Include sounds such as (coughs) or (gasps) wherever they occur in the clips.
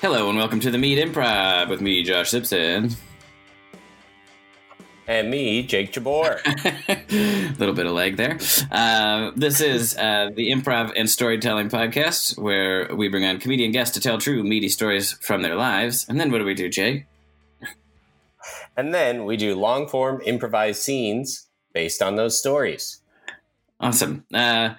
Hello and welcome to the Meat Improv with me, Josh Simpson. And me, Jake Jabbour. A (laughs) little bit of leg there. Uh, this is uh, the Improv and Storytelling Podcast, where we bring on comedian guests to tell true, meaty stories from their lives. And then what do we do, Jake? and then we do long form improvised scenes based on those stories. Awesome. Uh,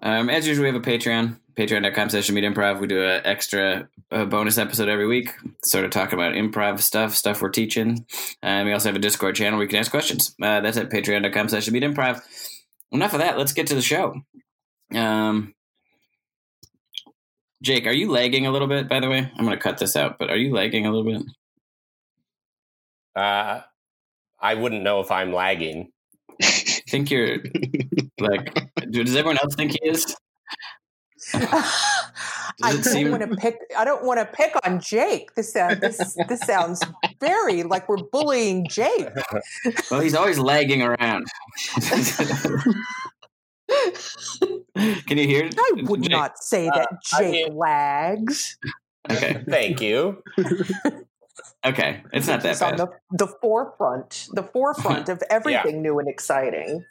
um, as usual, we have a Patreon, patreon.com slash meat improv. We do an extra uh, bonus episode every week, sort of talking about improv stuff, stuff we're teaching. And we also have a Discord channel where you can ask questions. Uh, that's at patreon.com slash meat improv. Enough of that. Let's get to the show. Um, Jake, are you lagging a little bit, by the way? I'm going to cut this out, but are you lagging a little bit? Uh, I wouldn't know if I'm lagging. I (laughs) think you're like, (laughs) does everyone else think he is? (laughs) I don't seem- want to pick. I don't want to pick on Jake. This sound, this this sounds very like we're bullying Jake. (laughs) Well, he's always lagging around. (laughs) Can you hear it? I would Jake? not say uh, that I Jake lags. Okay. Thank you. Okay. It's not that He's on the the forefront, the forefront of everything new and exciting.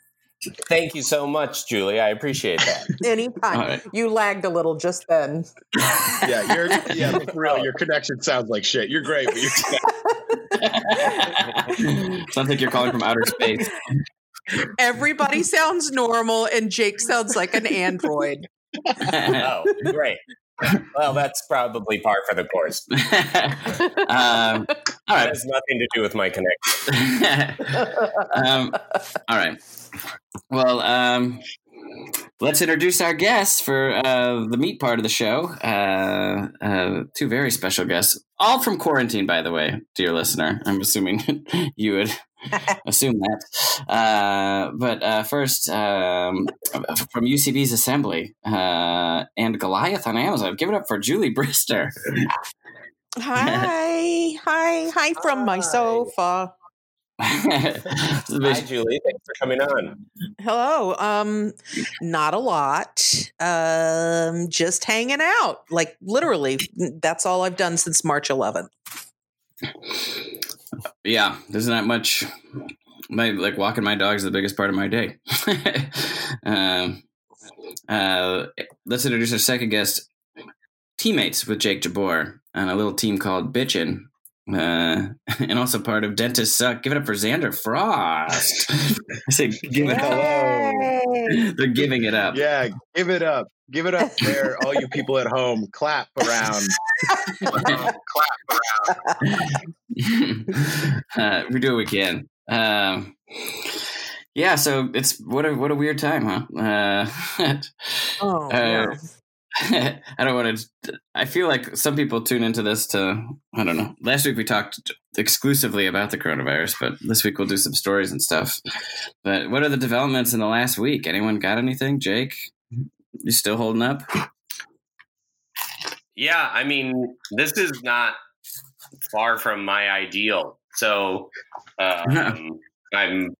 Thank you so much, Julie. I appreciate that. (laughs) Anytime All right. you lagged a little just then. (laughs) yeah, you're yeah, for real. Your connection sounds like shit. You're great, but you're (laughs) Sounds like you're calling from outer space. Everybody sounds normal, and Jake sounds like an android. oh, great. Well, that's probably par for the course. (laughs) um, all That has nothing to do with my connection. (laughs) um, all right. Well, um, let's introduce our guests for uh, the meat part of the show. Uh, uh, two very special guests, all from quarantine, by the way, dear listener. I'm assuming (laughs) you would (laughs) assume that. Uh, but uh, first, um, from UCB's Assembly uh, and Goliath on Amazon, give it up for Julie Brister. Hi, hi, hi from my Hi. sofa. (laughs) Hi, Julie. Thanks for coming on. Hello. Um, not a lot. Um, just hanging out. Like literally, that's all I've done since March 11th. Yeah, there's not much. My like walking my dog is the biggest part of my day. (laughs) um, uh, let's introduce our second guest, teammates with Jake Jabbour on a little team called Bitchin. Uh, (laughs) and also part of Dentists Suck. Give it up for Zander Frost. (laughs) I say, give it up. Yay. They're giving it up. yeah. Give it up. Give it up there, all you people at home. Clap around. clap around. (laughs) uh, we do what we can. Um, yeah, so it's what a what a weird time, huh? Uh, (laughs) Oh, Uh. (laughs) I don't want to. I feel like some people tune into this to. I don't know. Last week we talked exclusively about the coronavirus, but this week we'll do some stories and stuff. But what are the developments in the last week? Anyone got anything? Jake, you still holding up? Yeah, I mean, this is not far from my ideal. So (laughs) um, I'm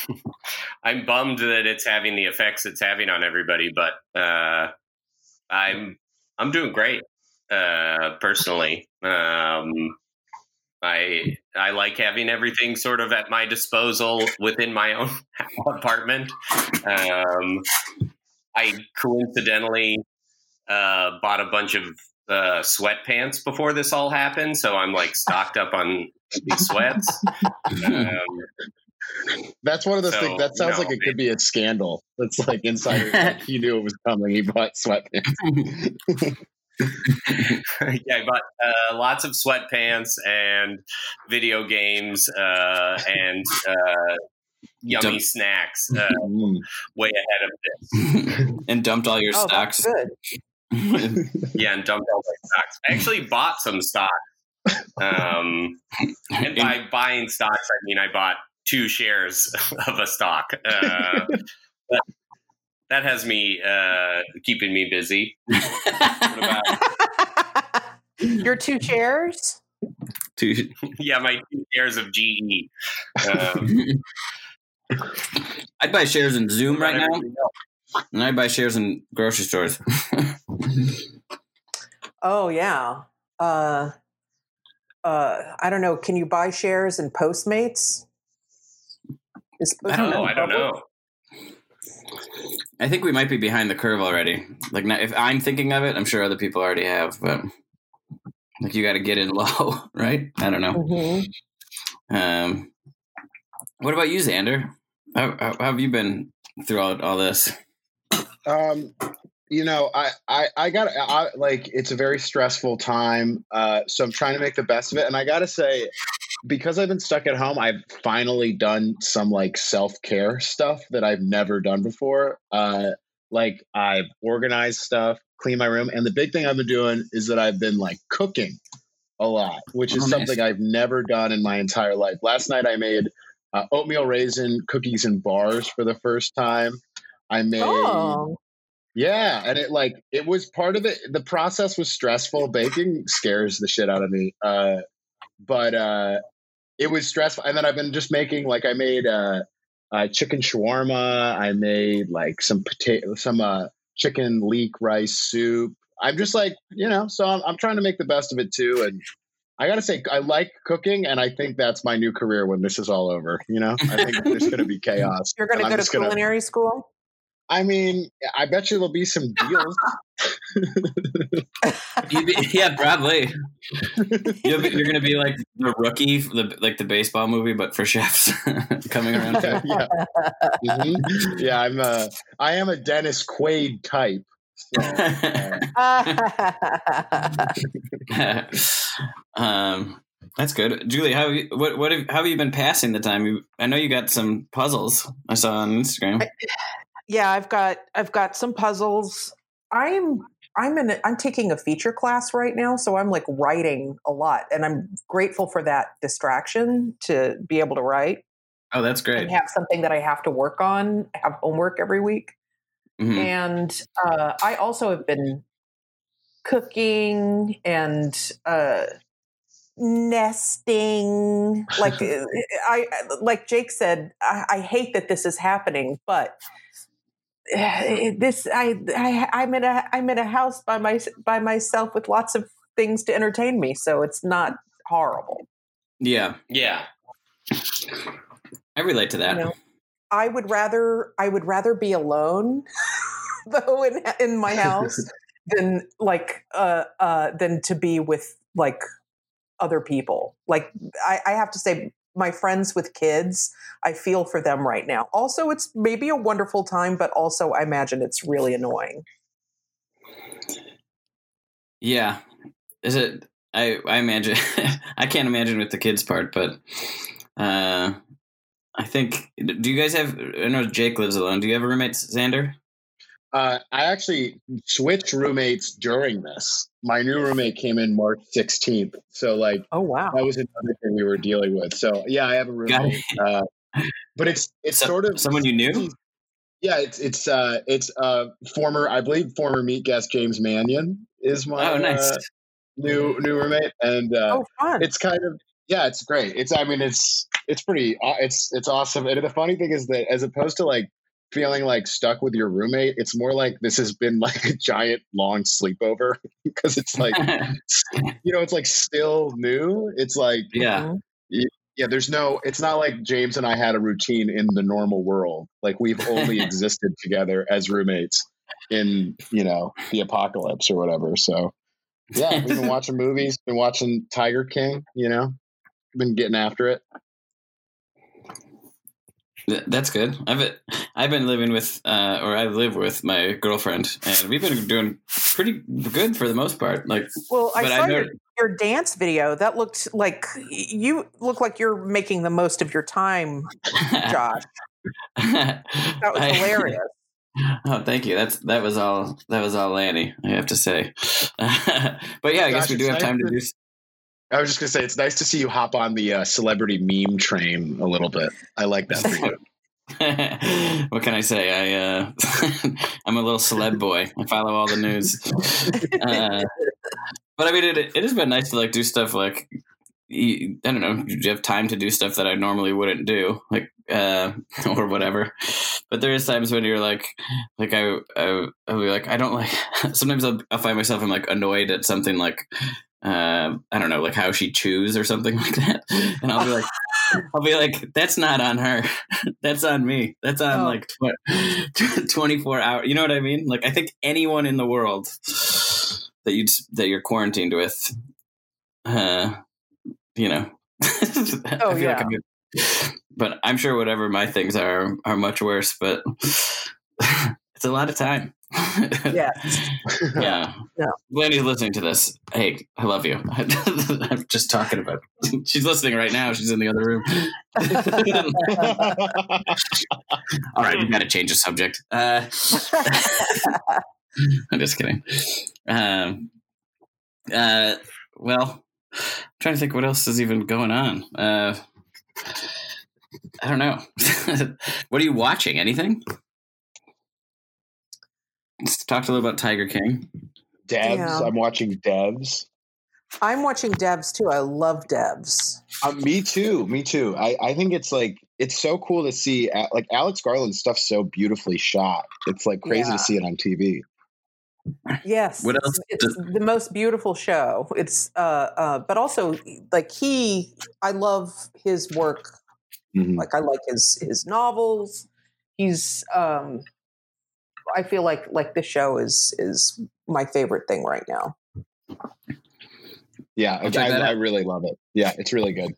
(laughs) I'm bummed that it's having the effects it's having on everybody, but uh, I'm I'm doing great uh, personally. Um, I I like having everything sort of at my disposal within my own (laughs) apartment. Um, I coincidentally uh, bought a bunch of uh, sweatpants before this all happened, so I'm like stocked up on these (laughs) sweats. Um, That's one of those So, things. That sounds no, like it could be a scandal. It's like insider. like he knew it was coming. He bought sweatpants. (laughs) yeah, I bought uh, lots of sweatpants and video games uh, and uh, yummy Dump- snacks uh, Mm. way ahead of this. (laughs) and dumped all your Oh, that's stocks. good. (laughs) Yeah, and dumped all my stocks. I actually bought some stock Um, and by buying stocks, I mean I bought two shares (laughs) of a stock. Uh, that, that has me uh, keeping me busy. What (laughs) about Your two shares? Two- yeah, my two shares of GE. Um, I'd buy shares in Zoom right now, everything else. And I'd buy shares in grocery stores. (laughs) Oh yeah. Uh, uh, I don't know. Can you buy shares in Postmates? Is I don't know. I don't know. I think we might be behind the curve already. Like, if I'm thinking of it, I'm sure other people already have, but like you got to get in (laughs) low, right? I don't know. Mhm. Um, what about you, Zander? How, how, how have you been throughout all this? Um, you know, I, I, I got I, like it's a very stressful time. Uh, so I'm trying to make the best of it. And I gotta say, because I've been stuck at home, I've finally done some like self care stuff that I've never done before. Uh, like I've organized stuff, cleaned my room, and the big thing I've been doing is that I've been like cooking a lot, which is Oh, nice. something I've never done in my entire life. Last night I made uh, oatmeal raisin cookies and bars for the first time. I made Oh, yeah, and it like it was part of it. The process was stressful. Baking scares the shit out of me. Uh, but uh, it was stressful. And then I've been just making like I made uh, uh, chicken shawarma. I made like some potato, some uh, chicken leek rice soup. I'm just like you know, so I'm, I'm trying to make the best of it too. And I gotta say, I like cooking, and I think that's my new career when this is all over. You know, I think there's gonna be (laughs) chaos. you're going to go to just gonna- culinary school? I mean, I bet you there'll be some deals. (laughs) Be, yeah, probably. You'll be, you're going to be like the rookie, the like the baseball movie, but for chefs (laughs) coming around. (laughs) yeah, To. yeah. Mhm. Yeah, I'm a, I am a Dennis Quaid type. So, uh, um, that's good, Julie. How have you, what what have, how have you been passing the time? You, I know you got some puzzles I saw on Instagram. Yeah, I've got I've got some puzzles. I'm I'm in a, I'm taking a feature class right now, so I'm like writing a lot, and I'm grateful for that distraction to be able to write Oh, that's great. and have something that I have to work on. I have homework every week. Mhm. and uh, I also have been cooking and uh, nesting. Like uh, (laughs) I, like Jake said, I, I hate that this is happening, but (sighs) uh, this I, I I'm in a I'm in a house by my by myself with lots of things to entertain me, so it's not horrible. Yeah, Yeah. I relate to that. You know, I would rather I would rather be alone (laughs) though in in my house (laughs) than like uh uh than to be with like other people. Like I, I have to say my friends with kids, I feel for them right now. Also, it's maybe a wonderful time, but also I imagine it's really annoying. Yeah. Is it? I I imagine. (laughs) I can't imagine with the kids part, but uh, I think. Do you guys have? I know Jake lives alone. Do you have a roommate, Zander? Uh, I actually switched roommates during this. My new roommate came in March 16th, so like Oh wow. that was another thing we were dealing with. So yeah, I have a Got roommate, uh, but it's it's So- sort of someone you knew. Yeah, it's it's uh it's uh former I believe former meat guest James Mannion is my Oh, nice. uh, new new roommate and uh Oh fun. it's kind of yeah it's great it's I mean it's it's pretty it's it's awesome and the funny thing is that as opposed to like feeling like stuck with your roommate it's more like this has been like (laughs) a giant long sleepover (laughs) because it's like (laughs) you know it's like still new it's like yeah. Mm-hmm. yeah there's no it's not like james and i had a routine in the normal world like we've only existed together as roommates in you know the apocalypse or whatever so yeah we've been watching movies been watching tiger king you know been getting after it Th- That's good. I've been, I've been living with, uh, or I live with my girlfriend, and we've been doing pretty good for the most part. Like, well, I saw I your, your dance video. That looked like you look like you're making the most of your time, Josh. that (laughs) That was hilarious. (laughs) Oh, thank you. That's that was all. That was all Lanny. I have to say. (laughs) but yeah, I guess Gosh, we do have time to to- do. S- I was just gonna say it's nice to see you hop on the uh, celebrity meme train a little bit. I like that for you. (laughs) (laughs) what can I say? I uh, (laughs) I'm a little celeb boy. I follow all the news. Uh, but I mean, it it has been nice to like do stuff like I don't know. You have time to do stuff that I normally wouldn't do, like uh, or whatever. But there is times when you're like, like I, I I'll be like, I don't like. Sometimes I'll, I'll find myself I'm like annoyed at something like uh, I don't know, like how she chews or something (laughs) like that. And I'll be like, I'll be like, that's not on her. (laughs) that's on me. That's on Oh. like tw- (laughs) 24 hours. You know what I mean? Like, I think anyone in the world that you that you're quarantined with, uh, you know, I Oh, feel yeah. like I'm, but I'm sure whatever my things are are much worse. But it's a lot of time. Yes. yeah. Yeah. Blaney's listening to this. Hey, I love you. (laughs) I'm just talking about. (laughs) She's listening right now. She's in the other room. (laughs) All right, we've got to change the subject. Uh, I'm just kidding. Um, uh, well, I'm trying to think what else is even going on. Uh, I don't know. what are you watching? Anything? Let's talk a little about Tiger King. Devs. Yeah. I'm watching Devs. I'm watching Devs too. I love Devs. Uh, me too. Me too. I, I think it's like it's so cool to see uh, like Alex Garland's stuff so beautifully shot. It's like crazy Yeah. to see it on TV. Yes. What else It's, it's the most beautiful show. It's uh uh but also like he I love his work. Mhm. Like I like his his novels. He's um I feel like like this show is is my favorite thing right now. Yeah, I, I'll check that I, I really love it. Yeah, it's really good.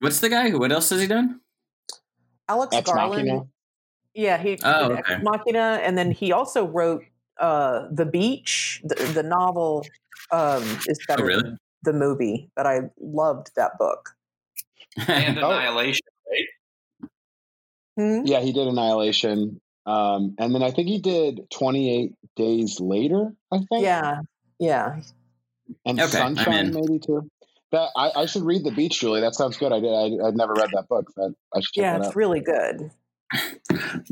What's the guy? What else has he done? Alex Ex Garland. Machina. Yeah, he Oh, did Ex okay. Machina, and then he also wrote uh, The Beach. The, the novel um, is better Oh, really? than the movie, but I loved that book. (laughs) and Oh. Annihilation, right? Hmm? Yeah, he did Annihilation. Um, and then I think he did 28 Days Later, I think. Yeah, yeah. And Okay, I'm Sunshine, in. maybe too. That I, I should read The Beach, Julie. That sounds good. I did. I, I've never read that book. That I should check Yeah, it's out. really good. (laughs)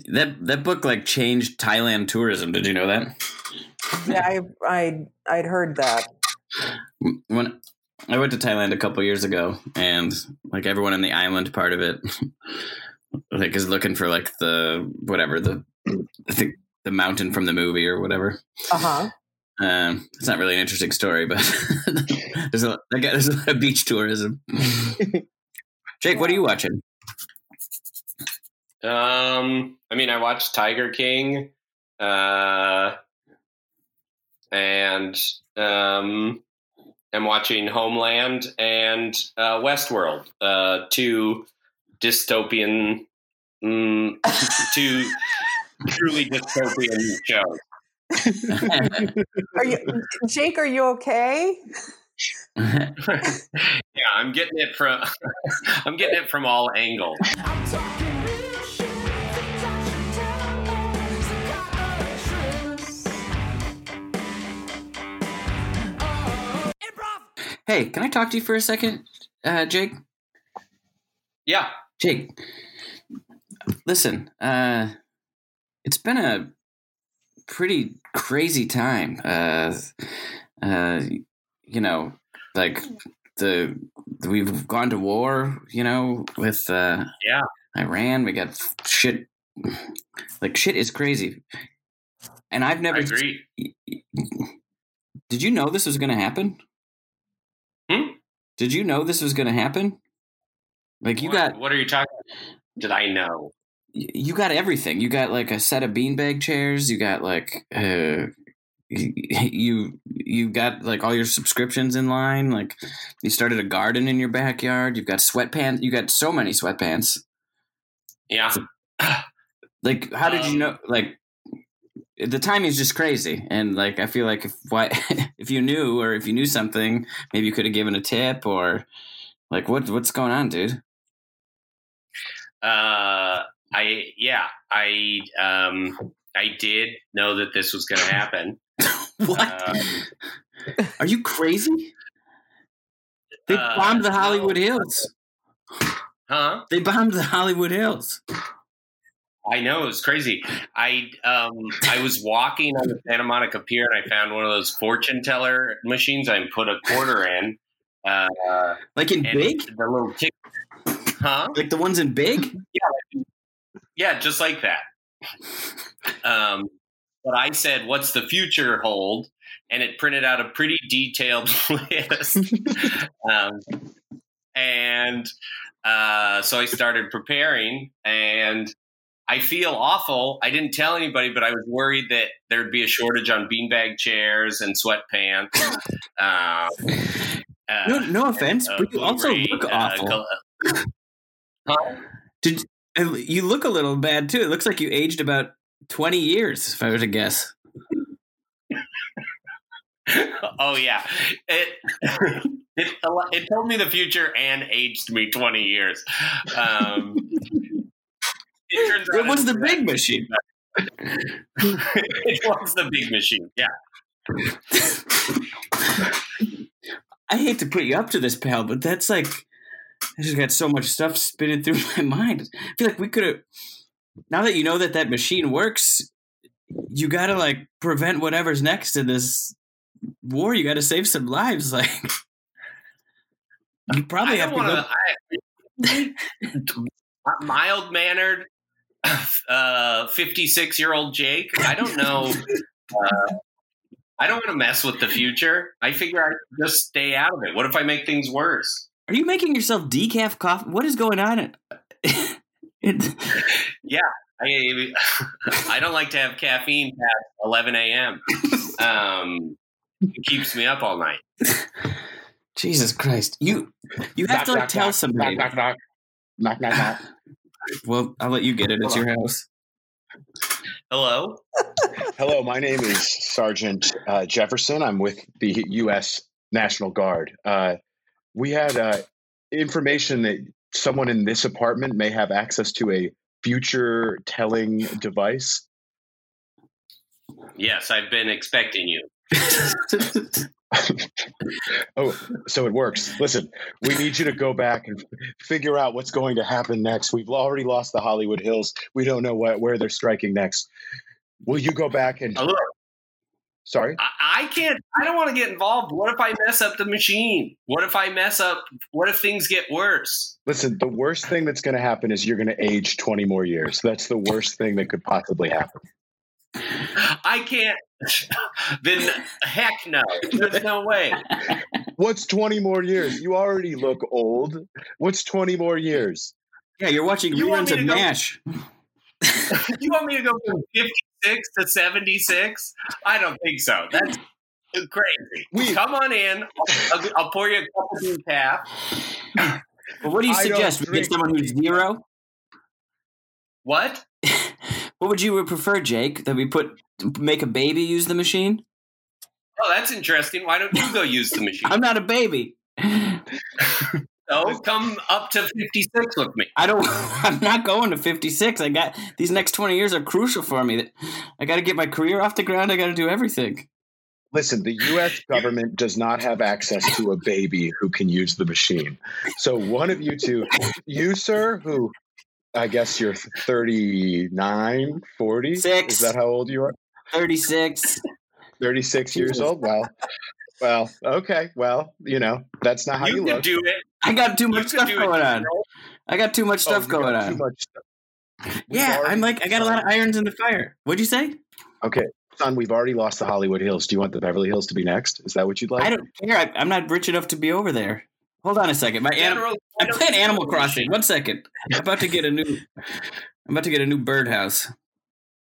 that that book like changed Thailand tourism. Did you know that? Yeah, I I I'd heard that. When I went to Thailand a couple years ago, and like everyone in the island part of it, like is looking for like the whatever the I think the mountain from the movie or whatever. Uh huh. Um, it's not really an interesting story, but (laughs) there's a I guess there's a lot of beach tourism. (laughs) Jake, what are you watching? Um, I mean, I watched Tiger King, uh, and um, I'm watching Homeland and uh, Westworld, uh, two dystopian, mm, (laughs) two truly dystopian show. Are you, Jake? Are you okay? (laughs) yeah, I'm getting it from (laughs) I'm getting it from all angles. I'm talking real shit. Things I should tell me. So got no truth. Improv. hey, can I talk to you for a second, uh, Jake? Yeah, Jake, listen, uh, it's been a pretty crazy time. Uh, uh, you know, like the we've gone to war. You know, with uh, Yeah. Iran. We got shit. Like shit is crazy, and I've never. I agree. Did you know this was going to happen? Hmm? Did you know this was going to happen? Like you what, got what are you talking? Did I know? you got everything. You got like a set of beanbag chairs. You got like uh, (laughs) you you got like all your subscriptions in line. Like you started a garden in your backyard. You've got sweatpants. You got so many sweatpants. Yeah, (sighs) Like how did you Um, know? Like the timing is just crazy. And like I feel like if why (laughs) if you knew or if you knew something, maybe you could have given a tip or like what what's going on, dude? Uh, I yeah, I um, I did know that this was going to happen. (laughs) what? Um, Are you crazy? They Uh, bombed the no. Hollywood Hills. Huh? They bombed the Hollywood Hills. I know it was crazy. I um I was walking on the Santa Monica Pier and I found one of those fortune teller machines. I put a quarter in. Uh, Like in big? the little tick, huh? Like the ones in big? (laughs) Yeah, Yeah, just like that. Um, but I said, "What's the future hold?" And it printed out a pretty detailed (laughs) list. um, and uh, so I started preparing, and I feel awful. I didn't tell anybody, but I was worried that there'd be a shortage on beanbag chairs and sweatpants. (laughs) Um, uh, No, no offense, uh, but you also look uh, awful. Huh? Did you look a little bad too? It looks like you aged about twenty years, if I were to guess. oh yeah, it, it it told me the future and aged me twenty years. Um, it It was the big machine. (laughs) it was the big machine. Yeah, (laughs) I hate to put you up to this, pal, but that's like I just got so much stuff spinning through (laughs) my mind. I feel like we could have. Now that you know that that machine works, you got to like prevent whatever's next in this war. You got to save some lives. (laughs) Like you probably I have to go. to. (laughs) Mild mannered, uh, fifty six year old Jake. I don't know. Uh, I don't want to mess with the future. I figure I just stay out of it. What if I make things worse? Are you making yourself decaf coffee? What is going on? (laughs) It, Yeah, I I don't like to have caffeine past 11 a.m. Um, it keeps me up all night. Jesus Christ! You you have Knock, to like knock, tell knock, somebody. Knock, knock, knock. Knock, knock, knock. Well, I'll let you get it. It's your house. Hello. Hello, my name is Sergeant uh, Jefferson. I'm with the U.S. National Guard. Uh, we had uh, information that someone in this apartment may have access to a future telling device. Yes, I've been expecting you. (laughs) Oh, so it works. Listen, we need you to go back and figure out what's going to happen next. We've already lost the Hollywood Hills. We don't know what, where they're striking next. Will you go back and? Hello. Sorry. I, I can't. I don't want to get involved. What if I mess up the machine? What if I mess up? What if things get worse? Listen, the worst thing that's going to happen is you're going to age 20 more years. That's the worst thing that could possibly happen. I can't. then heck no. There's no way. What's 20 more years? You already look old. What's 20 more years? yeah, you're watching You want reruns of to go- MASH. (laughs) You want me to go from 56 to 76? I don't think so. That's crazy. We- Come on in. I'll, I'll, I'll pour you a cup of decaf. Well, what do you I suggest? We get someone who's zero. What? (laughs) What would you prefer, Jake? That we put make a baby use the machine? Oh, that's interesting. Why don't you go use the machine? (laughs) I'm not a baby. So come up to 56 with me. I don't. (laughs) I'm not going to 56. I got these next 20 years are crucial for me. I got to get my career off the ground. I got to do everything. Listen, the U.S. (laughs) government does not have access to a baby who can use the machine. So one of you two, you, sir, who I guess you're 39, 40? Six. Is that how old you are? 36. 36 years old? Well, well, okay. Well, you know, that's not how you, You can look. do it. I got too much stuff going it. on. I got too much Oh, stuff you going on. much stuff. Yeah, I'm like I got a lot of irons in the fire. What'd you say? Okay, son, we've already lost the Hollywood Hills. Do you want the Beverly Hills to be next? Is that what you'd like? I don't care. I, I'm not rich enough to be over there. Hold on a second. My anim- I'm playing Animal Crossing. One second. I'm about to get a new. I'm about to get a new birdhouse.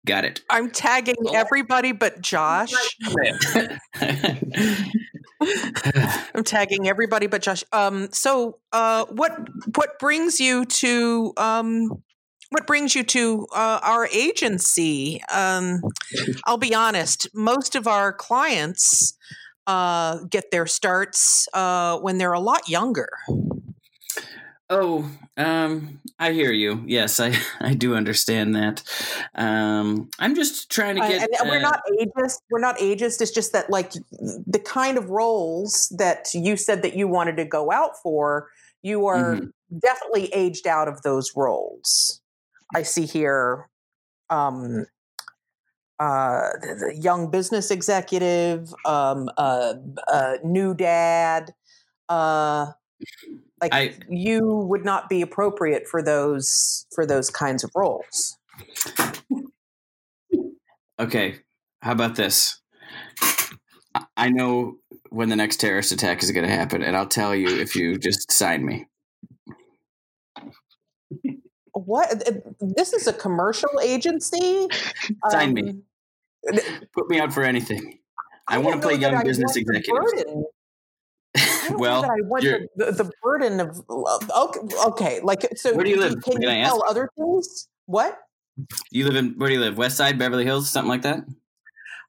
Got it. I'm tagging Oh. everybody but Josh. (laughs) (laughs) I'm tagging everybody but Josh. Um, so, uh, what what brings you to um, what brings you to uh, our agency? Um, I'll be honest. Most of our clients uh, get their starts uh, when they're a lot younger. Oh, um, I hear you. Yes, I, (laughs) I do understand that. Um, I'm just trying to Uh, get. and we're uh, not ageist. We're not ageist. It's just that like the kind of roles that you said that you wanted to go out for, you are Mhm. definitely aged out of those roles. I see here, um, uh, the, the young business executive, um, uh, uh, new dad. Uh, like I- you would not be appropriate for those for those kinds of roles. Okay, how about this? I- I know when the next terrorist attack is going to happen, and I'll tell you if you just sign me. What? uh, This is a commercial agency. Sign me. Um, Put me out for anything. I, don't want to play young I business want the executives. burden. I don't well, know that I want the, the, the burden of okay, okay. Like so. Where do you live? Can Can you I ask? tell other things? What? you live in where do you live? West Side, Beverly Hills, something like that.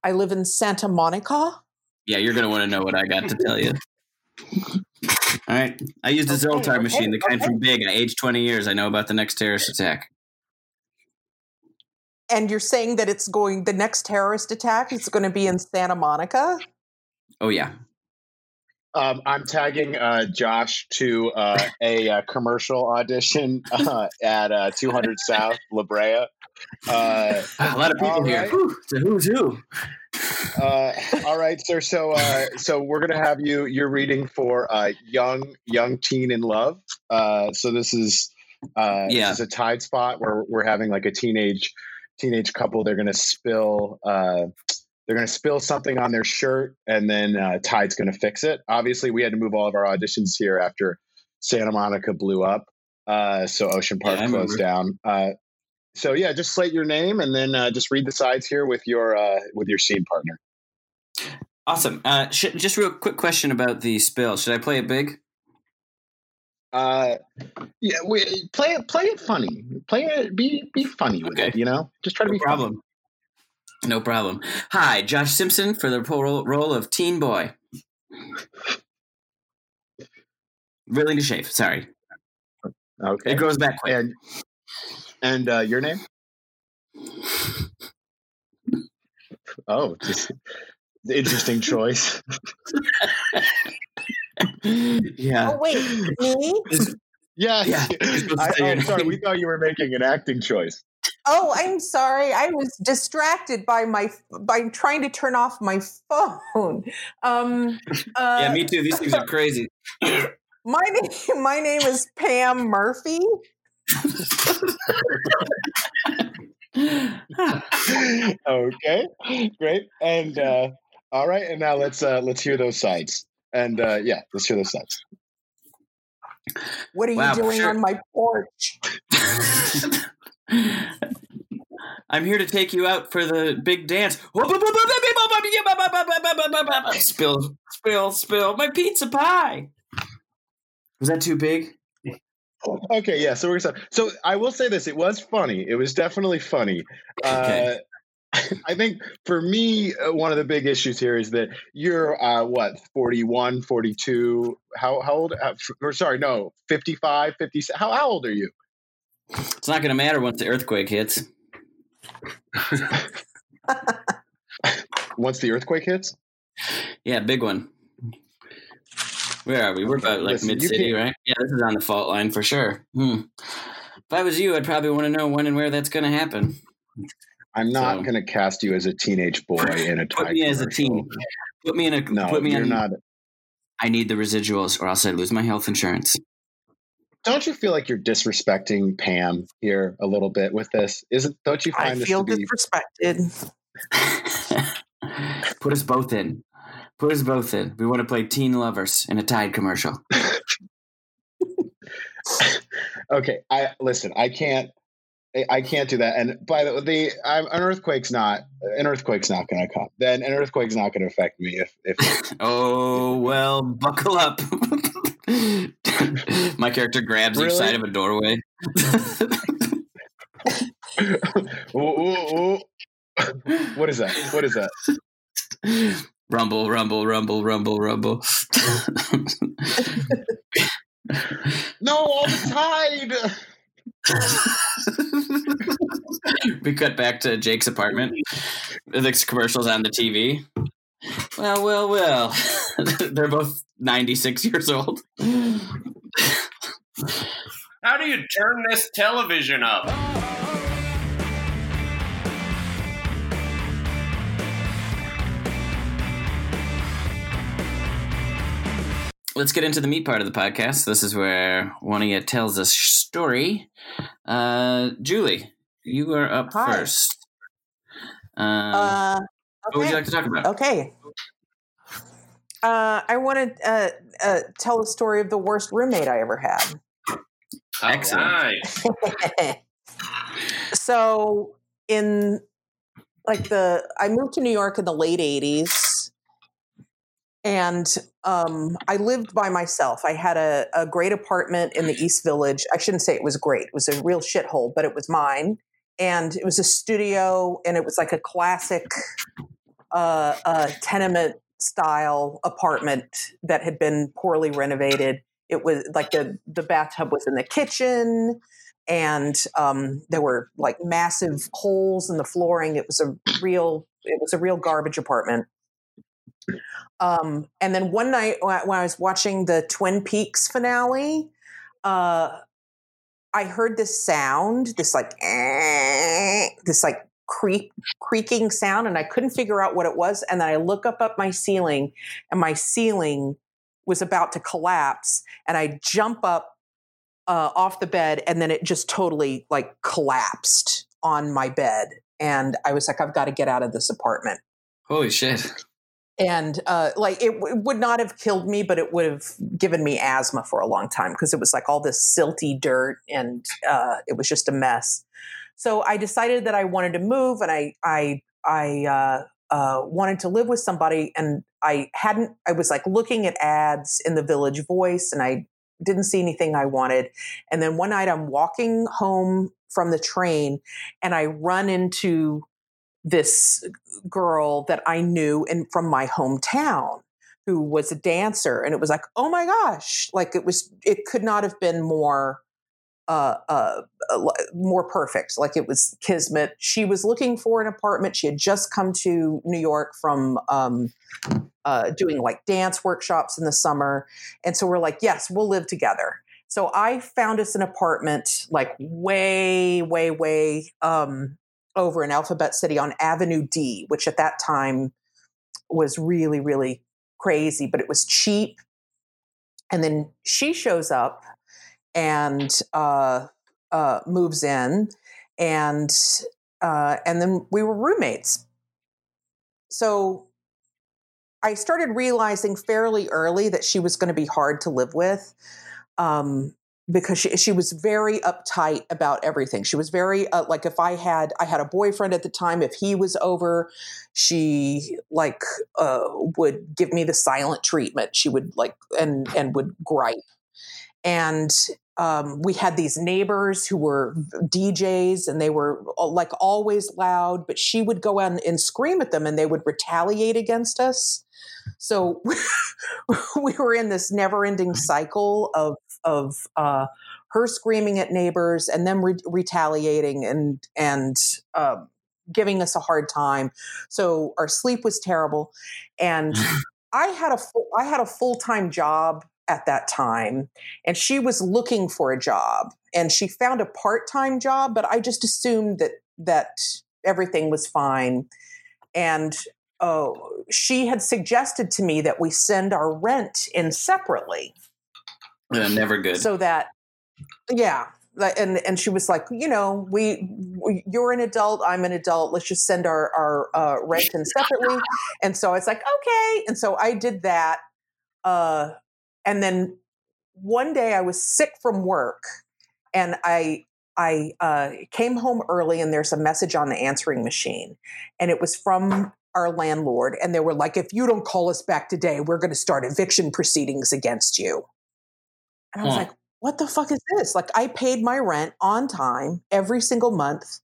I live in Santa Monica. Yeah, you're gonna want to know what I got to tell you. (laughs) All right, I used a Okay, Zoltar okay, machine, the kind okay. from Big. I aged 20 years. I know about the next terrorist attack. And you're saying that it's going. The next terrorist attack is going to be in Santa Monica. Oh yeah, Um, I'm tagging uh, Josh to uh, a, uh commercial audition (laughs) uh, at uh, 200 South La Brea. Uh, a lot of people here. right. It's a who's who. uh, all right, sir. So, uh, so we're gonna have you. You're reading for uh, young, young teen in love. Uh, so this is uh, Yeah. this is a tide spot where we're having like a teenage teenage couple. They're gonna spill. They're gonna spill something on their shirt, and then uh, Tide's gonna fix it. Obviously, we had to move all of our auditions here after Santa Monica blew up. Uh, so Ocean Park Yeah, closed down. Uh, so yeah, just slate your name and then uh, just read the sides here with your uh, with your scene partner. Awesome. Uh, sh- just real quick question about the spill. Should I play it big? Uh, yeah, we, play it play it funny. Play it be be funny with Okay. it. You know, just try to No be funny. Problem. No problem. Hi, Josh Simpson for the role role of Teen Boy. Willing to shave. Sorry, Okay. it goes back quick. And and uh, your name? Oh, just interesting choice. yeah. Oh wait, me? Yeah, Yeah, you're supposed to I, say oh, sorry, we thought you were making an acting choice. Oh, I'm sorry. I was distracted by my by trying to turn off my phone. Um, uh, yeah, me too. These things are crazy. (coughs) My name, my name is Pam Murphy. (laughs) okay, great. And uh, all right, and now let's uh, let's hear those sides. And uh, yeah, let's hear those sides. What are Wow, you doing sure. on my porch? (laughs) I'm here to take you out for the big dance. Spill, spill, spill. My pizza pie. Was that too big? Okay, yeah. So we're gonna. So I will say this: it was funny. It was definitely funny. Okay. Uh, I think for me, uh, one of the big issues here is that you're uh, what 41, 42. How how old? Uh, f- or sorry, no, 55, 56. How, how old are you? It's not going to matter once the earthquake hits. Once the earthquake hits, Yeah, big one. Where are we? We're about like mid city, right? Yeah, this is on the fault line for sure. Hmm. If I was you, I'd probably want to know when and where that's going to happen. I'm not So- going to cast you as a teenage boy (laughs) in a Put me as a teen. Put me in a. No, put me you're on. not. I need the residuals, or else I lose my health insurance. Don't you feel like you're disrespecting Pam here a little bit with this? Isn't? Don't you I find this feel to be? disrespected. (laughs) Put us both in. Put us both in. We want to play teen lovers in a Tide commercial. (laughs) okay i listen i can't I- i can't do that and by the the I'm, an earthquake's not an earthquake's not going to come then an earthquake's not going to affect me if if (laughs) Oh well, buckle up. (laughs) My character grabs each Really? side of a doorway. (laughs) ooh, ooh, ooh. what is that what is that rumble, rumble, rumble, rumble, rumble. (laughs) No, all the tide. we cut back to Jake's apartment. The commercials on the TV. Well, well, well. (laughs) They're both 96 years old. How do you turn this television up? Let's get into the meat part of the podcast. This is where one of you tells a story. Uh, Julie, you are up Hi. first. Um, Uh, What would you like to talk about? Okay. Uh, I want to uh, uh, tell a story of the worst roommate I ever had. Excellent. Nice. (laughs) so in like the I moved to New York in the late 80s and um, I lived by myself. I had a, a great apartment in the East Village. I shouldn't say it was great. It was a real shithole, but it was mine. And it was a studio and it was like a classic uh, tenement style apartment that had been poorly renovated. It was like the the bathtub was in the kitchen and um, there were like massive holes in the flooring. It was a real it was a real garbage apartment. Um, and then one night when I was watching the Twin Peaks finale, uh, I heard this sound, this like eh, this like creak creaking sound, and I couldn't figure out what it was. And then I look up at my ceiling, and my ceiling was about to collapse, and I jump up uh, off the bed, and then it just totally like collapsed on my bed, and I was like, I've got to get out of this apartment Holy shit. and uh, like it, w- would not have killed me, but it would have given me asthma for a long time because it was like all this silty dirt and uh, it was just a mess. So I decided that I wanted to move, and I I I uh, uh, wanted to live with somebody, and I hadn't. I was like looking at ads in the Village Voice, and I didn't see anything I wanted. And then one night I'm walking home from the train, and I run into this girl that I knew and from my hometown who was a dancer and it was like oh my gosh like it was it could not have been more uh, uh, more perfect. Like it was kismet. She was looking for an apartment. She had just come to new york from um, uh, doing like dance workshops in the summer. And so we're like yes we'll live together. So i found us an apartment like way way way um, over in Alphabet City on Avenue D, which at that time was really, really crazy, but it was cheap. And then she shows up and uh, uh, moves in, and uh, and then we were roommates. So I started realizing fairly early that she was going to be hard to live with. Um, because she, she was very uptight about everything. She was very uh, like if I had I had a boyfriend at the time. If he was over, she like uh, would give me the silent treatment. She would like and and would gripe. And um, we had these neighbors who were DJs, and they were uh, like always loud. But she would go out and, scream at them, and they would retaliate against us. So (laughs) we were in this never-ending cycle of of uh, her screaming at neighbors and them re- retaliating and and um, giving us a hard time. So our sleep was terrible, and (laughs) I had a full, I had a full time job at that time, and she was looking for a job, and she found a part time job, but I just assumed that that everything was fine, and. Oh, she had suggested to me that we send our rent in separately Uh, never good. so that yeah and and she was like you know we, we you're an adult i'm an adult let's just send our our uh, rent in separately and so it's like okay and so i did that uh and then one day i was sick from work and i i uh, came home early and there's a message on the answering machine and it was from our landlord and they were like if you don't call us back today we're going to start eviction proceedings against you and I was like, what the fuck is this? Like, I paid my rent on time every single month.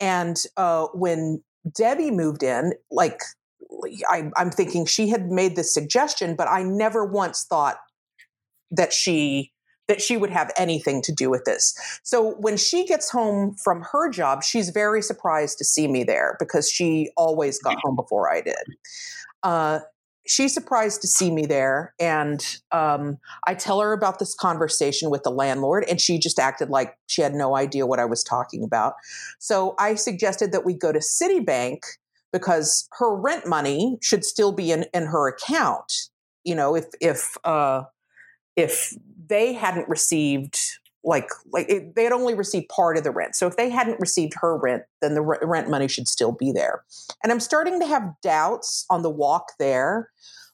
And uh, when Debbie moved in, like, I, I'm thinking she had made this suggestion, but I never once thought that she that she would have anything to do with this. So when she gets home from her job, she's very surprised to see me there because she always got home before I did. Uh, she's surprised to see me there, and um, I tell her about this conversation with the landlord, and she just acted like she had no idea what I was talking about. So I suggested that we go to Citibank because her rent money should still be in, in her account. You know, if if uh, if they hadn't received like like it, they had only received part of the rent. So if they hadn't received her rent, then the re- rent money should still be there. And I'm starting to have doubts on the walk there,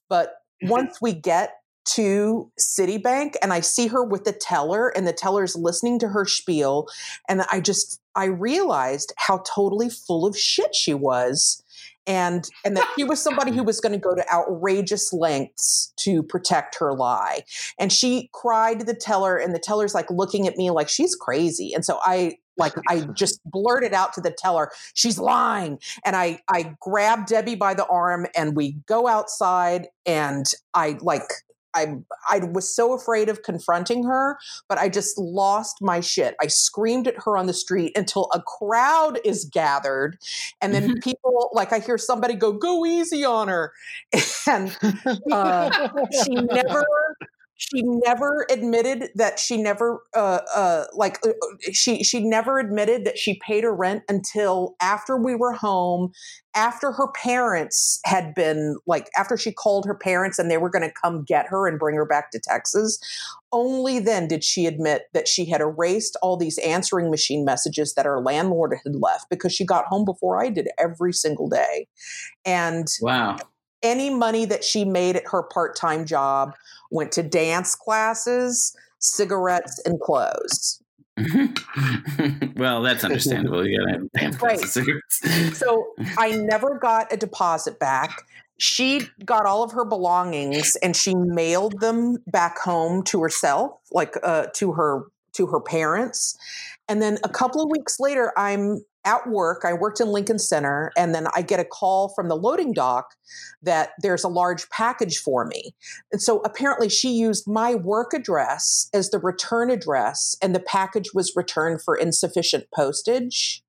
but mm-hmm. once we get to Citibank and I see her with the teller and the teller's listening to her spiel and I just I realized how totally full of shit she was and and that she was somebody who was going to go to outrageous lengths to protect her lie. And she cried to the teller and the teller's like looking at me like she's crazy. And so i like i just blurted out to the teller she's lying. And i i grabbed debbie by the arm and we go outside and i like I I was so afraid of confronting her, but I just lost my shit. I screamed at her on the street until a crowd is gathered, and then people like I hear somebody go, "Go easy on her," (laughs) and (laughs) uh, she (laughs) never she never admitted that she never uh, uh, like uh, she she never admitted that she paid her rent until after we were home after her parents had been like after she called her parents and they were going to come get her and bring her back to Texas only then did she admit that she had erased all these answering machine messages that her landlord had left because she got home before I did every single day and Wow. Any money that she made at her part-time job went to dance classes cigarettes and clothes (laughs) well, that's understandable. You gotta have Right. so i never got a deposit back she got all of her belongings and she mailed them back home to herself like uh, to her to her parents and then a couple of weeks later i'm at work i worked in lincoln center and then i get a call from the loading dock that there's a large package for me. And so apparently she used my work address as the return address and the package was returned for insufficient postage.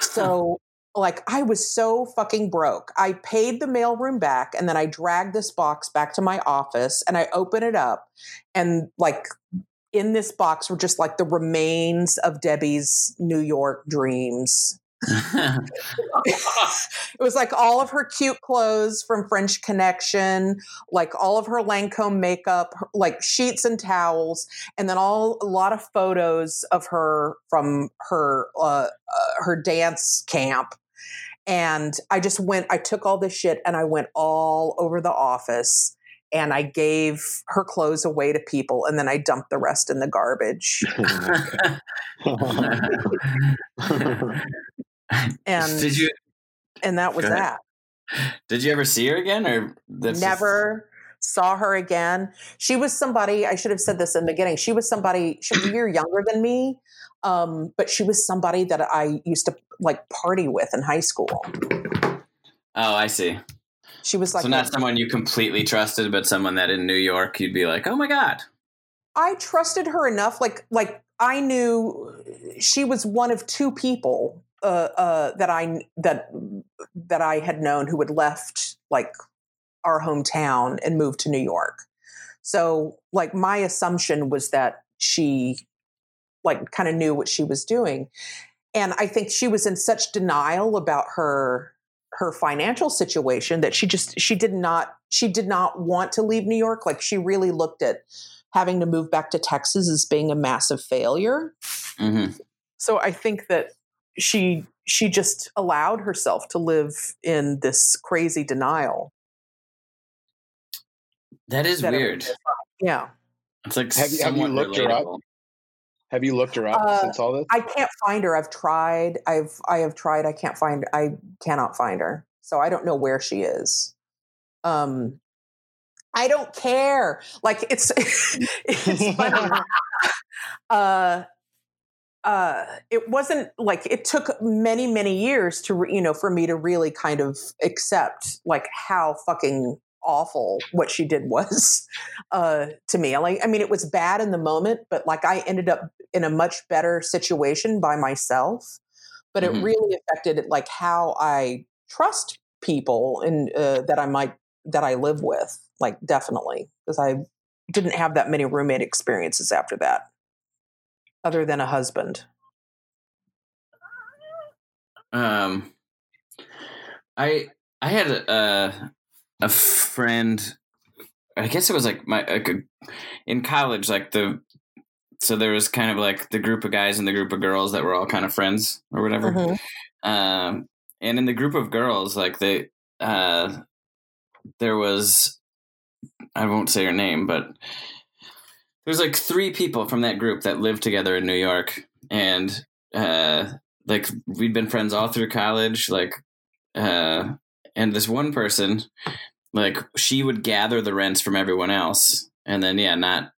So like I was so fucking broke. I paid the mailroom back and then I dragged this box back to my office and I open it up and like in this box were just like the remains of Debbie's New York dreams. (laughs) it was like all of her cute clothes from French Connection, like all of her Lancome makeup, like sheets and towels, and then all a lot of photos of her from her uh, uh, her dance camp. And I just went. I took all this shit and I went all over the office. And I gave her clothes away to people, and then I dumped the rest in the garbage. (laughs) And did you and that was that. did you ever see her again, or that's just- never saw her again. She was somebody, I should have said this in the beginning. She was somebody, she was a year younger than me, um, but she was somebody that I used to like party with in high school. Oh, I see. She was like, so not someone you completely trusted, but someone that in New York you'd be like, oh my god. I trusted her enough. Like, like I knew she was one of two people uh, uh, that I that that I had known who had left like our hometown and moved to New York. So, like, my assumption was that she like kind of knew what she was doing, and I think she was in such denial about her her financial situation that she just she did not she did not want to leave New York. Like, she really looked at having to move back to Texas as being a massive failure. hmm So I think that she she just allowed herself to live in this crazy denial. That is that it- weird. Yeah. It's like Have you- have you somewhat looked her up? Have you looked her up Uh, since all this? I can't find her. I've tried. I've I have tried. I can't find I cannot find her. So I don't know where she is. Um I don't care. Like it's (laughs) it's funny. (laughs) uh uh it wasn't like it took many many years to re- you know for me to really kind of accept like how fucking awful what she did was (laughs) uh, to me. Like, I mean, it was bad in the moment, but like I ended up in a much better situation by myself. But Mhm. it really affected like how I trust people and uh, that I might that I live with. Like, definitely because I didn't have that many roommate experiences after that, other than a husband. Um, I I had a a friend. I guess it was like my like a, in college, like the so there was kind of like the group of guys and the group of girls that were all kind of friends or whatever. Mhm. Um, and in the group of girls, like they uh, there was I won't say her name, but there's like three people from that group that lived together in New York, and uh, like we'd been friends all through college. Like, uh, and this one person, like she would gather the rents from everyone else, and then yeah, not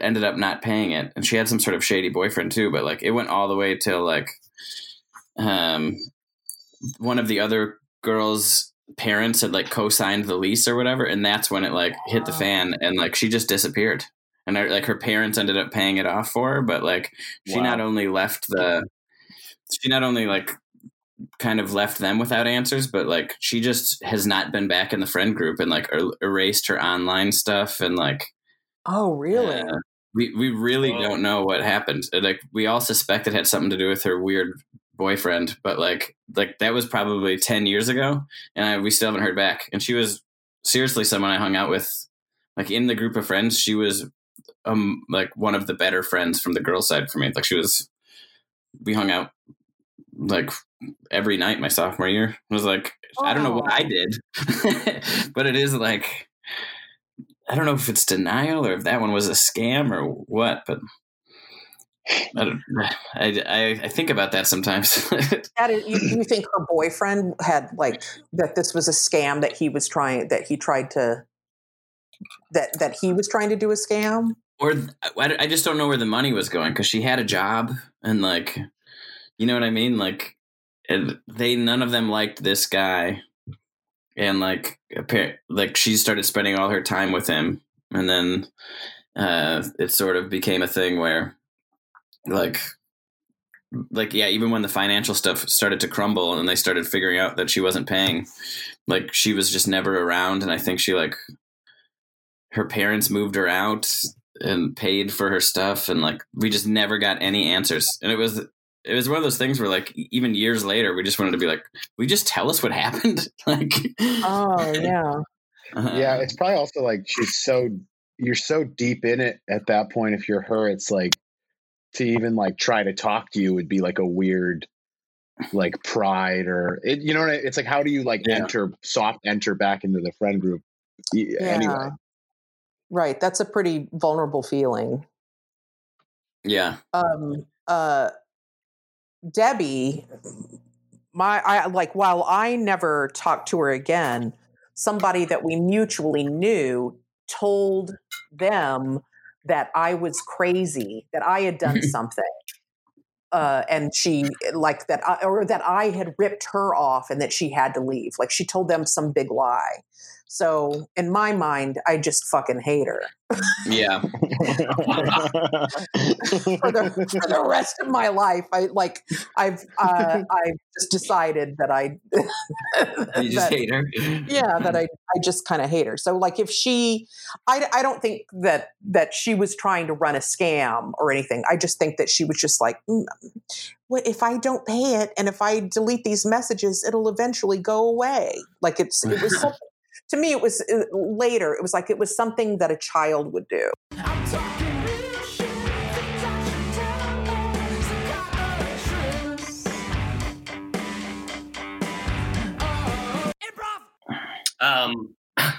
ended up not paying it, and she had some sort of shady boyfriend too. But like it went all the way till like, um, one of the other girls parents had like co-signed the lease or whatever and that's when it like hit the fan and like she just disappeared and I, like her parents ended up paying it off for her but like she Wow. not only left the she not only like kind of left them without answers but like she just has not been back in the friend group and like er- erased her online stuff and like Oh, really? uh, we we really Whoa. don't know what happened. Uh, Like we all suspect it had something to do with her weird boyfriend, but like like that was probably ten years ago, and I, we still haven't heard back. And she was seriously someone I hung out with, like in the group of friends. She was um like one of the better friends from the girl side for me. Like she was, we hung out like every night my sophomore year. It was like I don't know what I oh. did, (laughs) but it is like I don't know if it's denial or if that one was a scam or what, but I don't. I, I, I think about that sometimes. (laughs) That is, you, you think her boyfriend had like that this was a scam that he was trying that he tried to that that he was trying to do a scam? or I, I just don't know where the money was going because she had a job and like, you know what I mean? Like, and they none of them liked this guy, and like, like she started spending all her time with him, and then uh, it sort of became a thing where, like, like yeah, even when the financial stuff started to crumble and they started figuring out that she wasn't paying, like she was just never around, and I think she like her parents moved her out and paid for her stuff. And like we just never got any answers. And it was it was one of those things where like even years later we just wanted to be like we just tell us what happened (laughs) like Oh (laughs) yeah. yeah, it's probably also like she's so you're so deep in it at that point. If you're her, it's like to even like try to talk to you would be like a weird like pride or it, you know what I, it's like how do you like Yeah. enter soft enter back into the friend group Y- anyway Right. That's a pretty vulnerable feeling. yeah um uh debbie my i like while i never talked to her again somebody that we mutually knew told them that i was crazy that i had done something uh, and she like that I, or that i had ripped her off and that she had to leave. Like she told them some big lie so in my mind i just fucking hate her yeah (laughs) for the, for the rest of my life. I like I've uh, (laughs) I've just decided that I (laughs) you just that- hate her yeah that I I just kind of hate her. So like if she I I don't think that that she was trying to run a scam or anything. I just think that she was just like mm, what if I don't pay it and if I delete these messages it'll eventually go away. Like it's it was something to me it was uh, later it was like it was something that a child would do. I'm talking real shit. Things I should tell as a kind of truth. Improv. Um, (clears throat)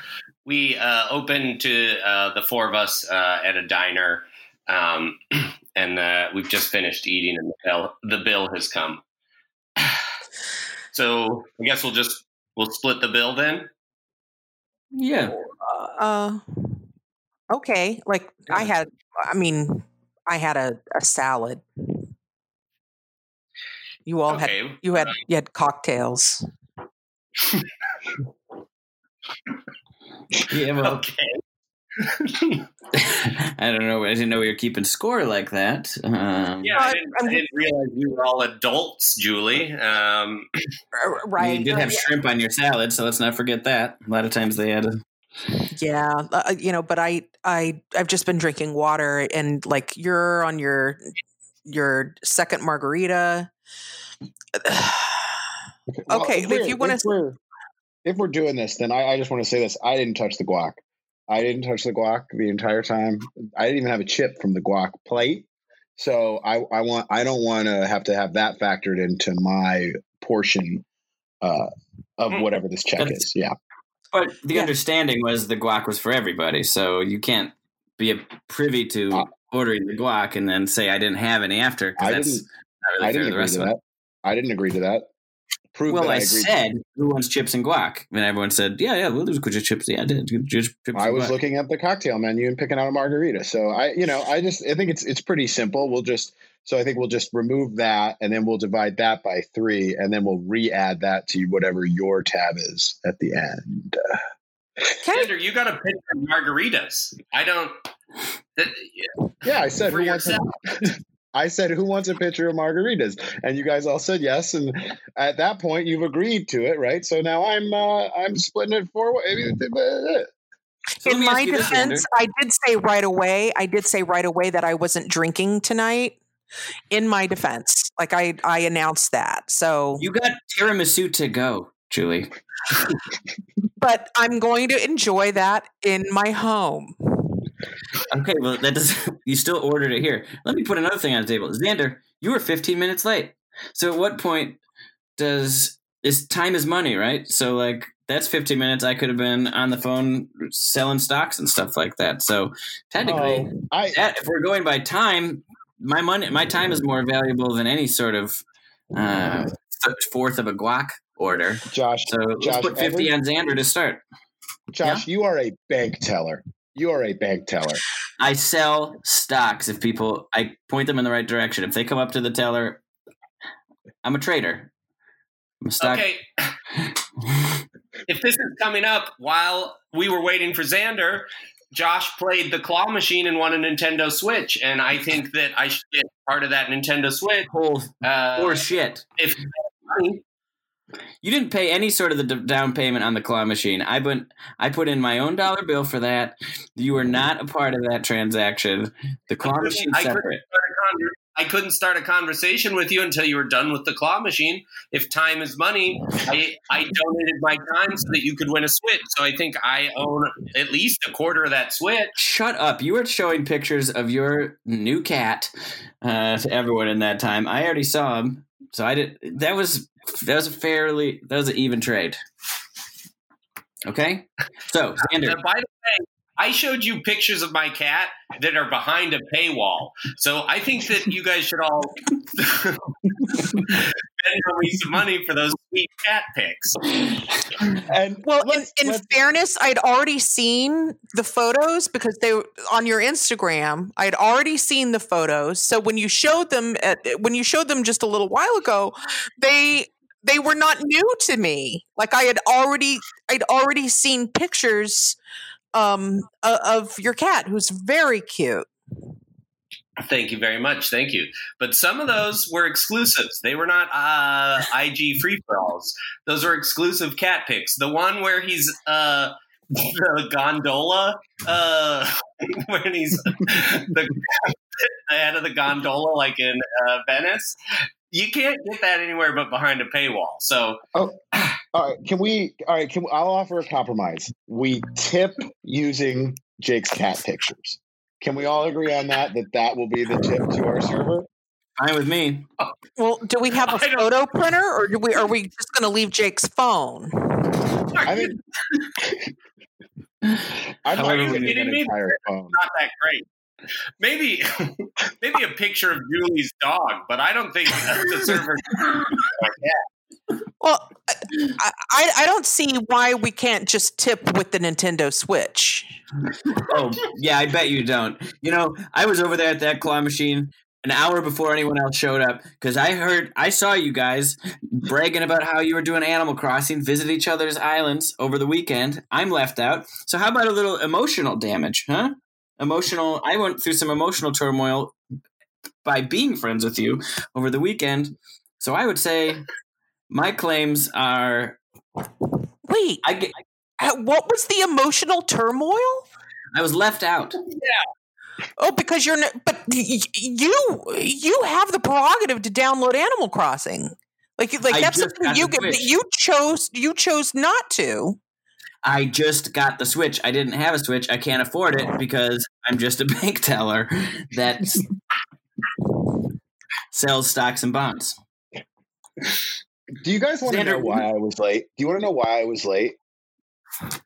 we uh, opened to uh, the four of us uh, at a diner, um, (clears throat) and uh, we've just finished eating, and the bill, the bill has come. (clears throat) So I guess we'll just we'll split the bill then. Yeah. uh okay like i had i mean i had a, a salad. You all had you had you had cocktails. (laughs) Yeah, well, Okay. (laughs) I don't know. I didn't know we were keeping score like that. Um, Yeah, I didn't, I didn't realize we were all adults, Julie. Um, right. You did have shrimp on your salad, so let's not forget that. A lot of times they had a Yeah, uh, you know, but I I I've just been drinking water and like you're on your your second margarita. (sighs) Okay, if we're- you wanna- if we're, if we're doing this, then I, I just want to say this: I didn't touch the guac. I didn't touch the guac the entire time. I didn't even have a chip from the guac plate. So I, I want I don't want to have to have that factored into my portion uh, of Mhm. whatever this check That's- is. Yeah. But the Yeah. understanding was the guac was for everybody, so you can't be a privy to Uh, ordering the guac and then say I didn't have any after I didn't- really I didn't agree to that. I didn't agree to that. Prove Well, that I, I, agreed. said who wants chips and guac, and everyone said, "Yeah, yeah, we'll do just chips." Yeah, I did just chips. I was guac. looking at the cocktail menu and picking out a margarita. So I, you know, I just I think it's it's pretty simple. We'll just so I think we'll just remove that and then we'll divide that by three and then we'll re-add that to whatever your tab is at the end. Uh, Zander, you got to pick margaritas. I don't. That, yeah, I said For who wants a, (laughs) I said who wants a picture of margaritas, and you guys all said yes. And at that point, you've agreed to it, right? So now I'm uh, I'm splitting it four ways. So in my you this, defense, I did say right away. I did say right away that I wasn't drinking tonight. In my defense, like I I announced that. So, you got tiramisu to go, Julie. (laughs) but I'm going to enjoy that in my home. Okay, well that does. (laughs) You still ordered it here. Let me put another thing on the table. Zander, you were 15 minutes late. So at what point does is time is money, right? So like that's 15 minutes. I could have been on the phone selling stocks and stuff like that. So technically, Oh, I that if we're going by time, my money, my time is more valuable than any sort of uh, fourth of a guac order. Josh, So let's put 50 every- on Zander to start. Josh, you are a bank teller. You are a bank teller. I sell stocks if people I point them in the right direction. If they come up to the teller, I'm a trader. I'm a stock. okay, (laughs) if this is coming up while we were waiting for Zander, Josh played the claw machine and won a Nintendo Switch, and I think that I should get part of that Nintendo Switch. Whole Uh, or shit. if You didn't pay any sort of the d- down payment on the claw machine. I put I put in my own dollar bill for that. You were not a part of that transaction. The claw machine I couldn't, separate. start a I couldn't start a conversation with you until you were done with the claw machine. If time is money, I, I donated my time so that you could win a Switch. So I think I own at least a quarter of that Switch. Shut up! You were showing pictures of your new cat uh, to everyone in that time. I already saw him, so I did. That was that was a fairly that was an even trade. Okay, so Zander, by the way, I showed you pictures of my cat that are behind a paywall. So I think that you guys should all (laughs) spend me some money for those sweet cat pics. And Well, in, let's- in let's- fairness, I'd already seen the photos because they were on your Instagram. I'd already seen the photos. So when you showed them at, when you showed them just a little while ago, they they were not new to me. Like I had already I'd already seen pictures um of your cat who's very cute. Thank you very much. Thank you. But some of those were exclusives. They were not uh, IG free for alls. Those were exclusive cat pics. The one where he's uh, the gondola, uh, (laughs) when he's the, (laughs) the head of the gondola, like in uh, Venice. You can't get that anywhere but behind a paywall. So all right, can we? All right, can we, I'll offer a compromise. We tip using Jake's cat pictures. Can we all agree on that? That that will be the tip to our server. fine with me. Well, do we have a (laughs) I don't- photo printer or do we are we just going to leave Jake's phone? I mean, (laughs) I'm not we giving need an it. entire phone. not that great. Maybe, (laughs) maybe a picture of Julie's dog, but I don't think that's the server. Well, I, I, don't see why we can't just tip with the Nintendo Switch. Oh, yeah, I bet you don't. You know, I was over there at that claw machine, an hour before anyone else showed up because I heard, I saw you guys bragging about how you were doing Animal Crossing, visit each other's islands over the weekend. I'm left out. So how about a little emotional damage, huh? Emotional. I went through some emotional turmoil by being friends with you over the weekend. So I would say my claims are Wait, I get, what was the emotional turmoil? I was left out. Yeah. Oh, because you're, n- but you you have the prerogative to download Animal Crossing. Like, like I that's something you get- you chose you chose not to. I just got the Switch. I didn't have a Switch. I can't afford it because I'm just a (laughs) bank teller that (laughs) sells stocks and bonds. Do you guys want to know why I was late? Do you want to know why I was late?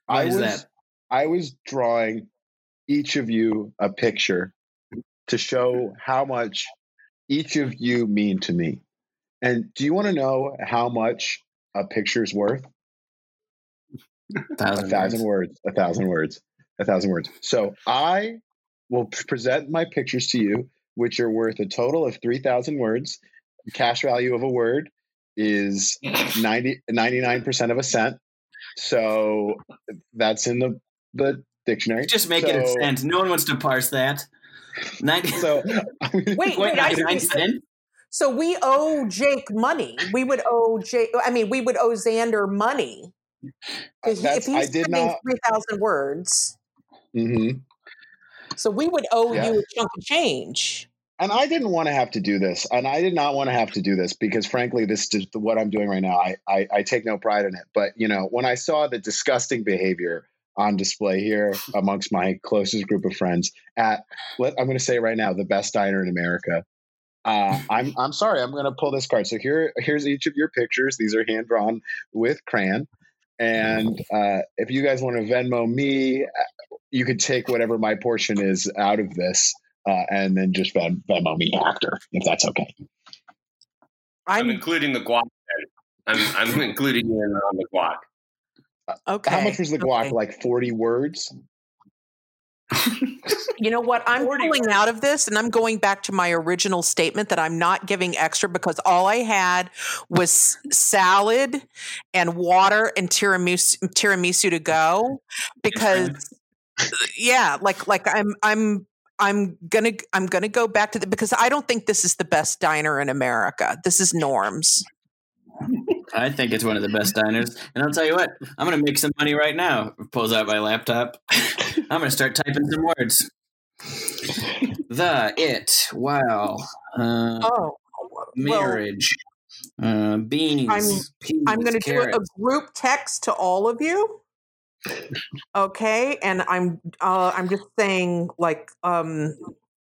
Why I was that? I was drawing each of you a picture to show how much each of you mean to me. And do you want to know how much a picture's worth? A Thousand thousand words. words. A thousand words. A thousand words. So I will present my pictures to you, which are worth a total of three thousand words. Cash value of a word is 90, 99% of a cent. So that's in the the dictionary. Just make it a cent. No one wants to parse that. Ninety. So (laughs) Wait, what, wait, I 99 see. cent? So we owe Jake money. We would owe Jake. I mean, we would owe Zander money because That's- if he's did spending not- three thousand words, Mhm. so we would owe Yeah. you a chunk of change. And I didn't want to have to do this, and I did not want to have to do this because, frankly, this is what I'm doing right now. I, I I take no pride in it, but you know, when I saw the disgusting behavior on display here (laughs) amongst my closest group of friends at, let, I'm going to say right now, the best diner in America. Uh, I'm (laughs) I'm sorry. I'm going to pull this card. So here here's each of your pictures. These are hand drawn with crayon. And uh, if you guys want to Venmo me, uh, you could take whatever my portion is out of this uh, and then just Ven- Venmo me after, if that's okay. I'm I'm including the guac. I'm I'm (laughs) including you in on the guac. okay. How much was the guac? okay. Like 40 words? (laughs) You know what? I'm 40 pulling out of this and I'm going back to my original statement that I'm not giving extra because all I had was salad and water and tiramisu, tiramisu to go. Because yeah, like like I'm I'm I'm gonna I'm gonna go back to the because I don't think this is the best diner in America. This is Norms. I think it's one of the best diners. And I'll tell you what, I'm going to make some money right now. Pulls out my laptop. (laughs) I'm going to start typing some words. The, it, wow, uh, Oh, well, marriage, uh, beans, I'm- peas, I'm going to do a group text to all of you. Okay, and I'm uh, I'm just saying like um,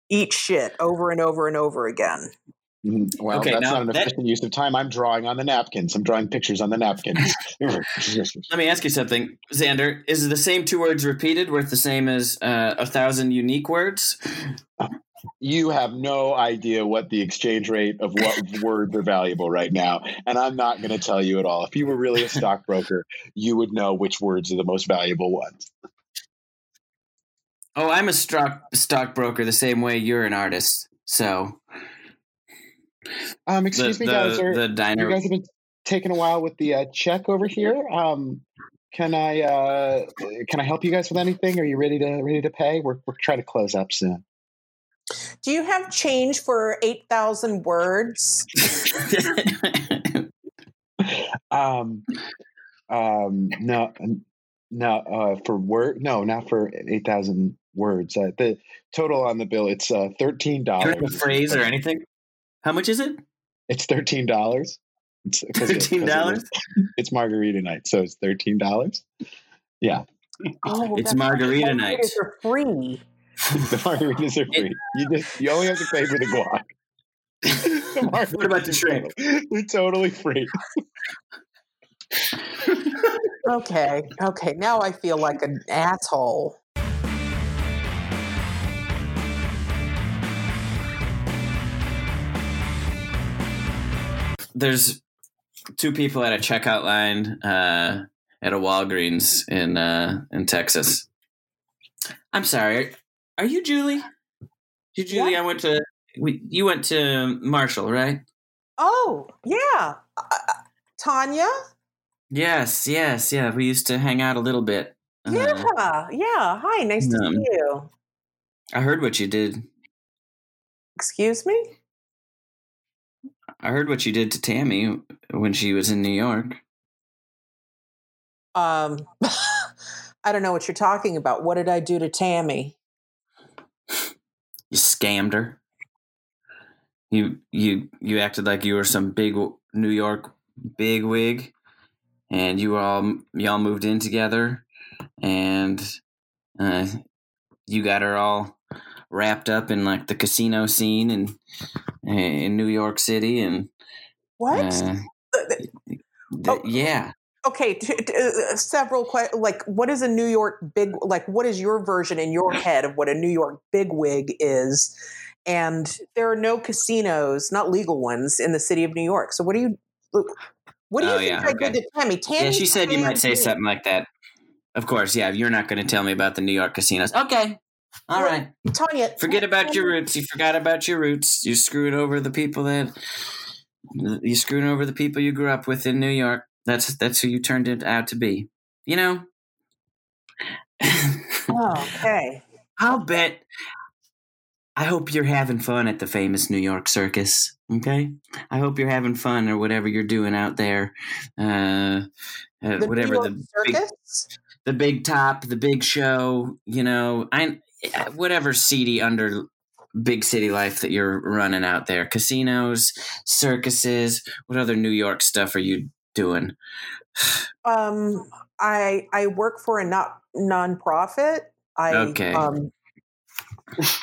eat shit over and over and over again. Mhm. Well, Okay, that's now not an that- efficient use of time. I'm drawing on the napkins. I'm drawing pictures on the napkins. (laughs) Let me ask you something, Zander. Is the same two words repeated worth the same as uh, a thousand unique words? You have no idea what the exchange rate of what (laughs) words are valuable right now. And I'm not going to tell you at all. If you were really a (laughs) stockbroker, you would know which words are the most valuable ones. Oh, I'm a stock stockbroker the same way you're an artist. So Um, the excuse me, the, guys. Are, the you guys have been taking a while with the uh, check over here. Um, can I uh, can I help you guys with anything? Are you ready to ready to pay? We're we're trying to close up soon. Do you have change for eight thousand words? (laughs) Um, um, no, no, uh, for word, no, not for eight thousand words. Uh, the total on the bill, it's uh, thirteen Do you have a dollars. phrase or anything? How much is it? It's thirteen dollars. It's 'cause it- 'cause it 13? was- It's margarita night, so it's thirteen dollars. Yeah, Oh, It's margarita night. Margaritas are free. (laughs) the margaritas are free. You just you only have to pay for the guac. The (laughs) What about the margaritas shrimp? are They're totally free. Okay, okay. Now I feel like an asshole. There's two people at a checkout line uh, at a Walgreens in uh, in Texas. I'm sorry. Are you Julie? You Julie? I went to we, you went to Marshall, right? Oh, yeah. Uh, Tanya? Yes, yes, yeah. We used to hang out a little bit. Uh, Yeah, yeah. Hi, nice to Um, see you. I heard what you did. Excuse me? I heard what you did to Tammy when she was in New York. Um, (laughs) I don't know what you're talking about. What did I do to Tammy? You scammed her. You you you acted like you were some big New York big wig, and you all y'all moved in together, and uh, you got her all wrapped up in like the casino scene in in New York City, and What? uh, th- Oh. yeah. Okay, t- t- uh, several que- like what is a New York big like what is your version in your head of what a New York bigwig is? And there are no casinos, not legal ones, in the city of New York. So what do you what do you Oh, think yeah, I okay. did to Tammy? Tammy Yeah, she said you might say something like that. Of course, yeah. You're not going to tell me about the New York casinos. Okay. All Well, right. Tanya, Forget about your roots. You forgot about your roots. you screwed over the people that you screwed over the people you grew up with in New York. That's that's who you turned it out to be. You know. Oh, okay. (laughs) I'll bet. I hope you're having fun at the famous New York Circus. Okay, I hope you're having fun or whatever you're doing out there. Uh, uh, The whatever the York big, circus? the big top, the big show, you know, I whatever seedy under big city life that you're running out there. Casinos, circuses, what other New York stuff are you doing? Um, I I work for a not nonprofit. I Okay. um,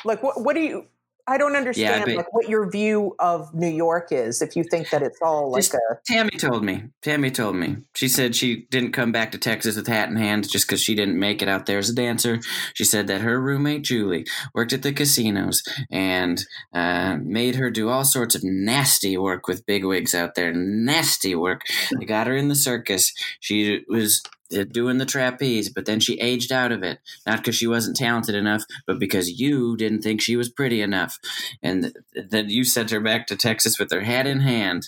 like what what do you? I don't understand but- like what your view of New York is. If you think that it's all like Just- a Tammy told me. Tammy told me. She said she didn't come back to Texas with hat in hand just because she didn't make it out there as a dancer. She said that her roommate Julie worked at the casinos and uh, made her do all sorts of nasty work with bigwigs out there. Nasty work. They got her in the circus. She was doing the trapeze, but then she aged out of it. Not because she wasn't talented enough, but because you didn't think she was pretty enough. And th- then you sent her back to Texas with her hat in hand.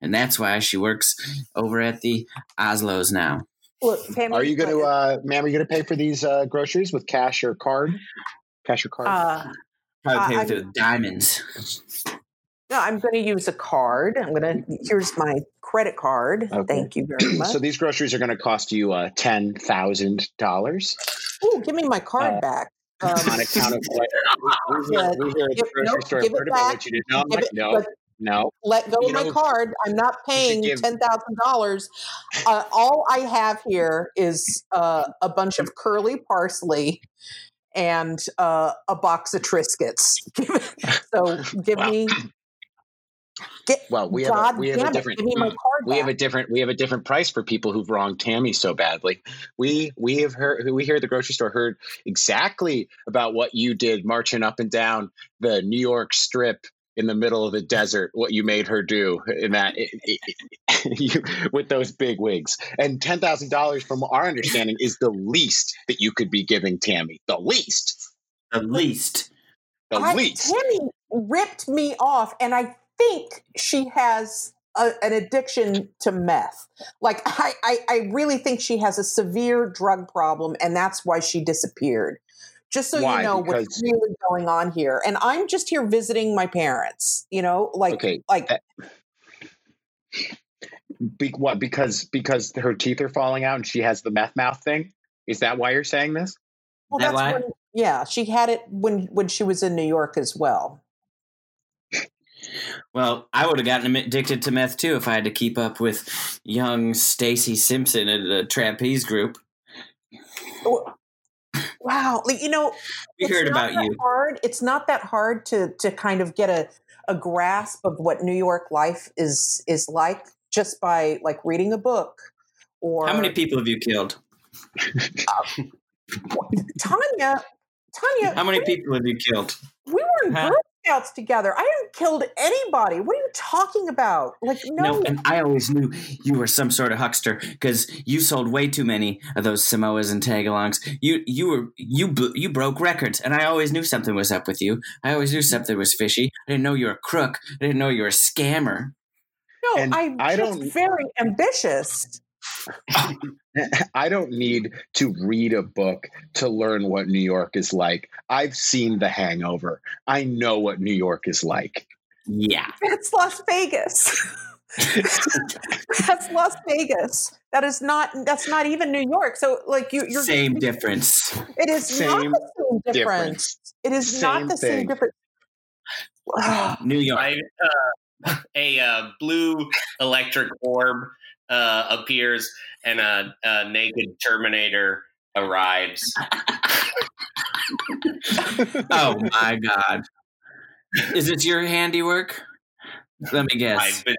And that's why she works over at the Oslo's now. look. Tammy, Are you going to, uh, ma'am? Are you going to pay for these uh, groceries with cash or card? Cash or card? Uh, Probably pay Uh, with I- the diamonds. No, I'm going to use a card. I'm going to. Here's my credit card. Okay. Thank you very (clears throat) much. so these groceries are going to cost you uh, ten thousand dollars Oh, give me my card uh, back. (laughs) Um, on account of what we hear, Yeah, we hear at the give- grocery nope, store give it back. what you did. No, give it- no, let- no. let go You of my know, card. I'm not paying give- ten thousand dollars. Uh, all I have here is uh, a bunch of curly parsley and uh, a box of Triscuits. (laughs) so give Wow. me. (clears throat) Get, Well, we have God a, we have a different give me mm, we have a different we have a different price for people who've wronged Tammy so badly. We we have heard we here at the grocery store heard exactly about what you did marching up and down the New York Strip in the middle of the desert. What you made her do in that (laughs) you, with those big wigs and ten thousand dollars, from our understanding, is the least that you could be giving Tammy. The least. the least. The I, least. Tammy ripped me off, and I think she has a, an addiction to meth. Like I, I, I really think she has a severe drug problem, and that's why she disappeared. Just so Why? you know what's really going on here. And I'm just here visiting my parents. You know, like Okay, like that- Be, what? Because because her teeth are falling out and she has the meth mouth thing. Is that why you're saying this? well, that that's why? when, yeah, she had it when when she was in New York as well. Well, I would have gotten addicted to meth too if I had to keep up with young Stacy Simpson at the trapeze group. Wow, like, you know, We it's heard not about that you. Hard. It's not that hard to to kind of get a a grasp of what New York life is is like just by like reading a book or How many people have you killed? Uh, Tanya. Tanya, How many people have you killed? we were in Huh? Girl Scouts together. I killed anybody. What are you talking about? Like, no. No, and I always knew you were some sort of huckster because you sold way too many of those Samoas and tagalongs. You you were you you broke records, and I always knew something was up with you. I always knew something was fishy. I didn't know you were a crook. I didn't know you were a scammer. no, and I'm I just don't- very ambitious. (laughs) I don't need to read a book to learn what New York is like. I've seen The Hangover. I know what New York is like. Yeah, It's Las Vegas. (laughs) that's Las Vegas. That is not. That's not even New York. So, like, you, you're same difference. It is not Same the same difference. difference. It is not Same the same thing. difference. New York. I, uh, a uh, blue electric orb uh, appears and a, a naked Terminator arrives. (laughs) Oh my god. Is it your handiwork? Let me guess. I've been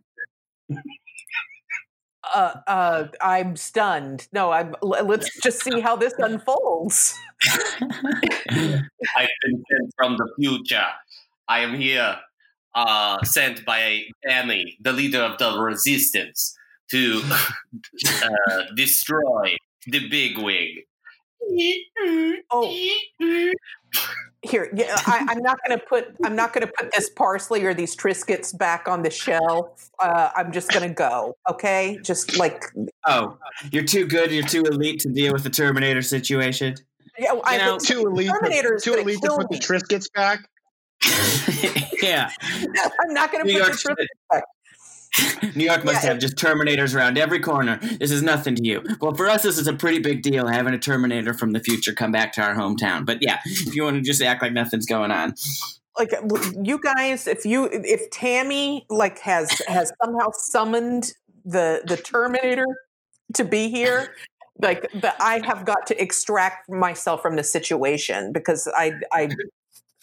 uh, uh, I'm stunned. No, I'm. Let's (laughs) just see how this unfolds. I've been sent from the future. I am here, uh, sent by Danny, the leader of the resistance, to uh, destroy the bigwig. Oh, here. Yeah, I, I'm not going to put. I'm not going to put this parsley or these Triscuits back on the shelf. Uh, I'm just going to go. Okay, just like oh, you're too good. You're too elite to deal with the Terminator situation. yeah. I, know, Too elite, Terminator's too elite to kill put the me. Triscuits back. (laughs) yeah, (laughs) I'm not going to New put York the Triscuits back. (laughs) New York must Yeah, have just Terminators around every corner. This is nothing to you. Well, for us, this is a pretty big deal having a Terminator from the future come back to our hometown. But yeah, if you want to just act like nothing's going on, like you guys if you if tammy like has has somehow summoned the the terminator to be here like but i have got to extract myself from the situation because i i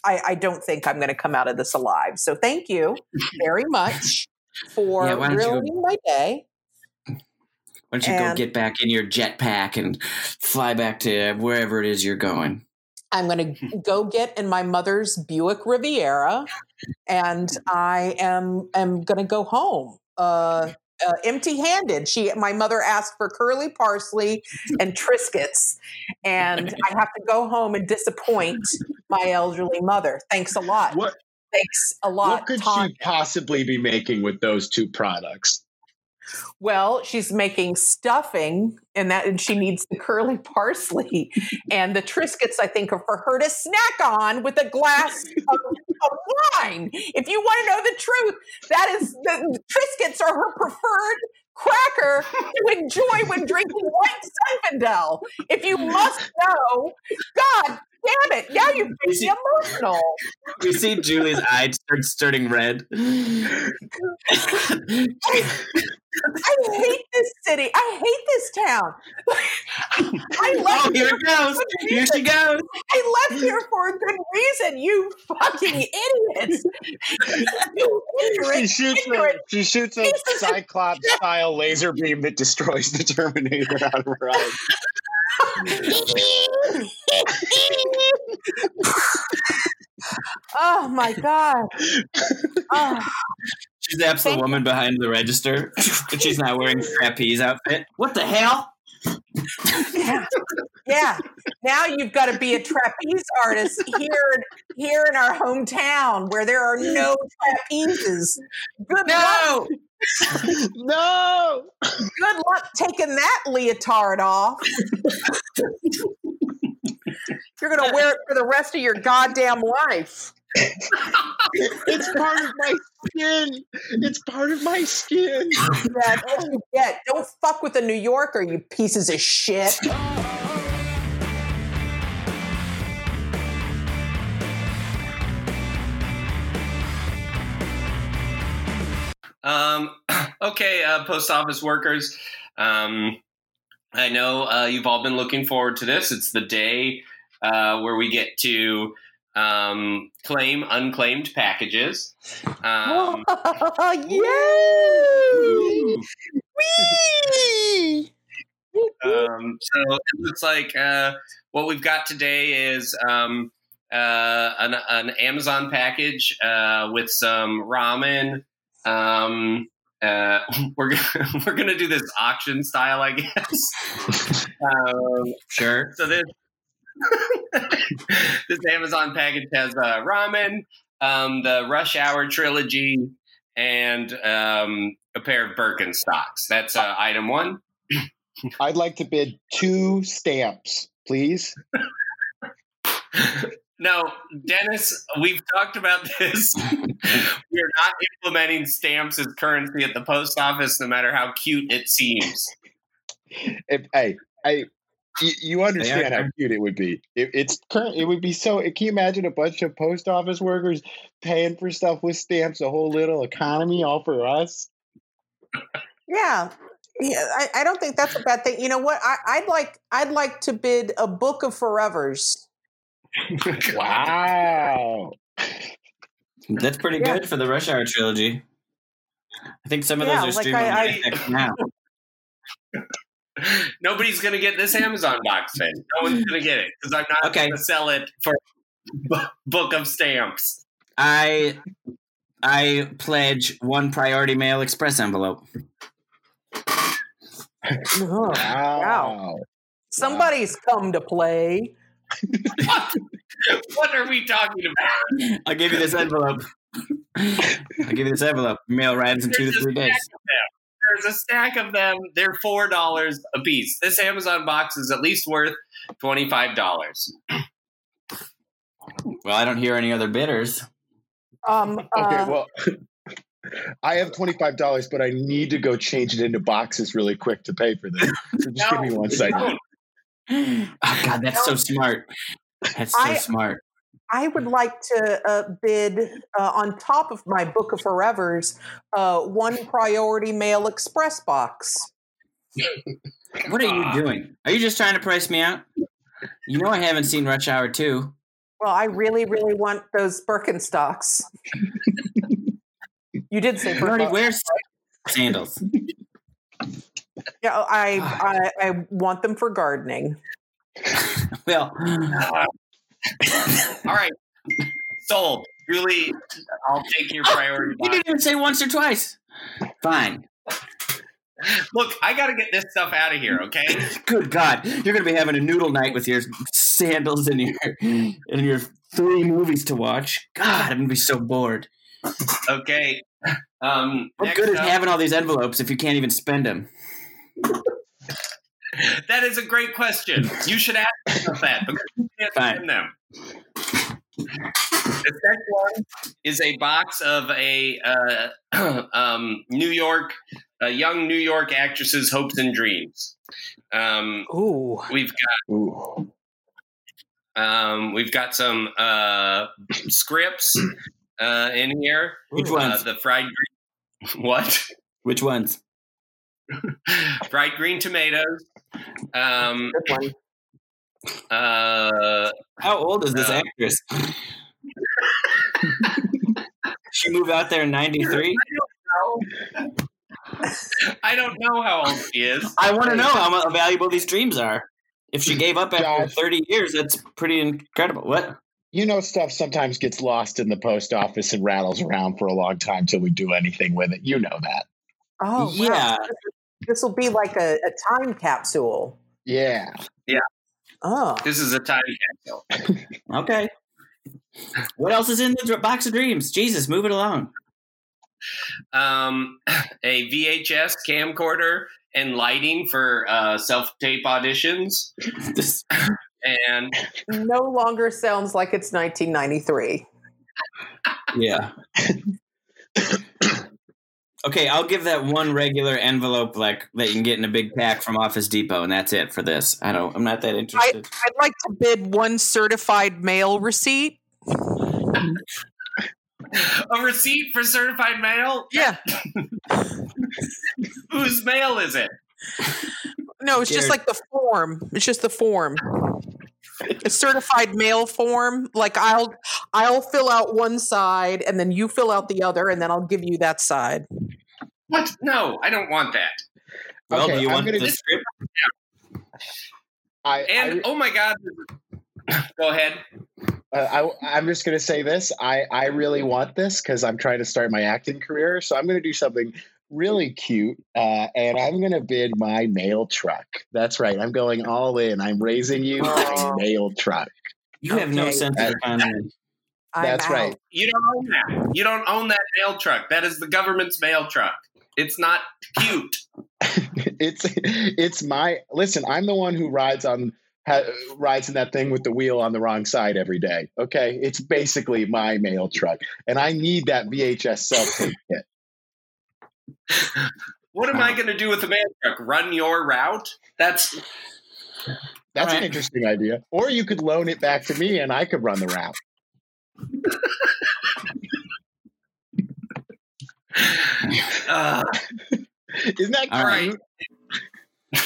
I, I don't think I'm going to come out of this alive. So thank you very much for Yeah, why go- ruining my day. why don't you go get back in your jetpack and fly back to wherever it is you're going? I'm going (laughs) to go get in my mother's Buick Riviera, and I am am going to go home. Uh, (laughs) uh, empty-handed. She, my mother asked for curly parsley and Triscuits, and I have to go home and disappoint my elderly mother. Thanks a lot. What Thanks a lot. what could she possibly be making with those two products? Well, she's making stuffing, and that and she needs the curly parsley (laughs) and the Triscuits. I think are for her to snack on with a glass of, of wine. If you want to know the truth, that is the Triscuits are her preferred cracker to enjoy when drinking white Zinfandel. If you must know, God damn it! Now you make me emotional. (laughs) We see Julie's eyes start starting red. I hate this city. I hate this town. I (laughs) oh, left oh, here here it goes. for a good Here she goes. I left here for a good reason. You fucking idiots. (laughs) you She ignorant, shoots a, she shoots a Cyclops style laser beam that destroys the Terminator out of her eyes. Oh my god. Oh, She's the absolute Thank- woman behind the register, but she's not wearing trapeze outfit. What the hell? yeah. yeah. Now you've got to be a trapeze artist here, here in our hometown where there are no trapezes. Good luck. No. Good luck taking that leotard off. You're going to wear it for the rest of your goddamn life. It's part of my skin. It's part of my skin. That's what you get. Don't fuck with a New Yorker, you pieces of shit. Um, (clears throat) okay, uh, post office workers. Um, I know uh, you've all been looking forward to this. It's the day uh, where we get to um, claim unclaimed packages. Um, (laughs) Yay! Whee! um, so it looks like uh, what we've got today is um, uh, an, an Amazon package uh, with some ramen. Um, uh, (laughs) we're gonna, (laughs) we're gonna do this auction style, I guess. (laughs) um, Sure. so this this Amazon package has uh, ramen, um, the Rush Hour trilogy, and um, a pair of Birkenstocks. That's uh, item one. I'd like to bid two stamps, please. No, Dennis, we've talked about this. (laughs) We're not implementing stamps as currency at the post office, no matter how cute it seems. If hey, I you, you understand how cute it would be. It, it's current. It would be so. Can you imagine a bunch of post office workers paying for stuff with stamps? A whole little economy all for us. Yeah. Yeah, I, I don't think that's a bad thing. You know what? I, I'd like I'd like to bid a book of forevers. (laughs) (laughs) Wow. That's pretty Yeah. good for the Rush Hour trilogy. I think some of Yeah, those are like streaming I- on Netflix now. (laughs) Nobody's going to get this Amazon box then. No one's going to get it because I'm not Okay. going to sell it for b- book of stamps. I I pledge one priority mail express envelope. Oh, Wow. Somebody's come to play. What? (laughs) what are we talking about? I'll give you this envelope. I'll give you this envelope. Mail arrives in two to three days. There's a stack of them. They're four dollars a piece. This Amazon box is at least worth twenty five dollars. Well, I don't hear any other bidders. Um, Okay, uh, well, I have twenty five dollars, but I need to go change it into boxes really quick to pay for this. So just give me one second. (laughs) Oh God, that's so smart. That's so I- smart. I would like to uh, bid uh, on top of my book of forevers uh, one priority mail express box. (laughs) What are you doing? Are you just trying to price me out? You know I haven't seen Rush Hour 2. Well, I really, really want those Birkenstocks. (laughs) you did say You already Birkenstocks. sandals. Yeah, I, I I want them for gardening. (laughs) Well, (laughs) All right, sold. Julie, I'll take your (laughs) priority you didn't even say once or twice. Fine. Look, I got to get this stuff out of here. Okay. Good God, you're going to be having a noodle night with your sandals and your and your three movies to watch. God, I'm going to be so bored. Okay. Um, What good is having all these envelopes if you can't even spend them? That is a great question. You should ask yourself that because you can't Fine. spend them. The next one is a box of a uh, (clears throat) um, New York, uh, young New York actresses' hopes and dreams. Um, Ooh, we've Ooh. got um, we've got some uh, scripts uh, in here. Which Uh, ones? the fried green, (laughs) what? Which ones? (laughs) fried green tomatoes. Um, uh, How old is this Uh, actress? (laughs) she moved out there in '93. I don't know how old she is. I want to know how valuable these dreams are. If she gave up after Josh. 30 years, that's pretty incredible. What? You know, stuff sometimes gets lost in the post office and rattles around for a long time till we do anything with it. You know that. Oh, yeah. This will be like a, a time capsule. Yeah. Yeah. Oh, This is a time capsule. (laughs) Okay. What else is in the box of dreams? Jesus, move it along. Um, (clears throat) a VHS camcorder and lighting for uh, self tape auditions, (laughs) and no longer sounds like it's 1993. yeah. (laughs) Okay, I'll give that one regular envelope like that you can get in a big pack from Office Depot, and that's it for this. I don't. I'm not that interested. I'd like to bid one certified mail receipt. a receipt for certified mail. Yeah, (laughs) Whose mail is it? no, it's just like the form. It's just the form. A certified mail form. Like I'll I'll fill out one side and then you fill out the other and then I'll give you that side. What? No, I don't want that. well, Okay, do you I'm want gonna- the script? I, And I oh my god, go ahead. uh, I, I'm just going to say this. I, I really want this because I'm trying to start my acting career. So I'm going to do something really cute. Uh, and I'm going to bid my mail truck. That's right. I'm going all in. I'm raising you my mail truck. You have no sense of economy. That's out. right. You don't own that. You don't own that mail truck. That is the government's mail truck. It's not cute. (laughs) it's it's my listen. I'm the one who rides on ha, rides in that thing with the wheel on the wrong side every day. Okay, it's basically my mail truck, and I need that VHS self tape kit. What am I going to do with the mail truck? Run your route? That's That's All an interesting idea. Or you could loan it back to me, and I could run the route. uh, Isn't that All right. cute? (laughs)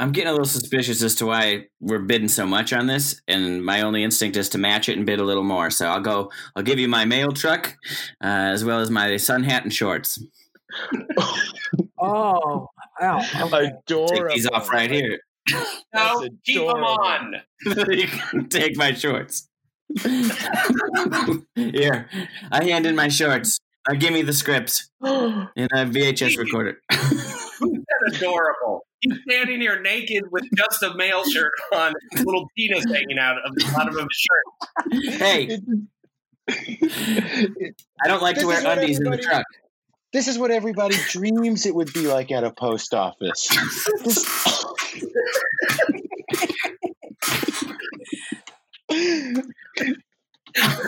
I'm getting a little suspicious as to why we're bidding so much on this, and my only instinct is to match it and bid a little more. So I'll go. I'll give you my mail truck, uh, as well as my sun hat and shorts. Oh, wow. Okay. Adorable. Take these off right here. no, keep them on. (laughs) you can take my shorts. (laughs) here, I hand in my shorts. Now give me the scripts (gasps) and a VHS recorder. That's adorable. He's standing here naked with just a mail shirt on, little penis hanging out of the bottom of his shirt. hey, (laughs) I don't like This to wear undies in the truck. This is what everybody dreams it would be like at a post office. This-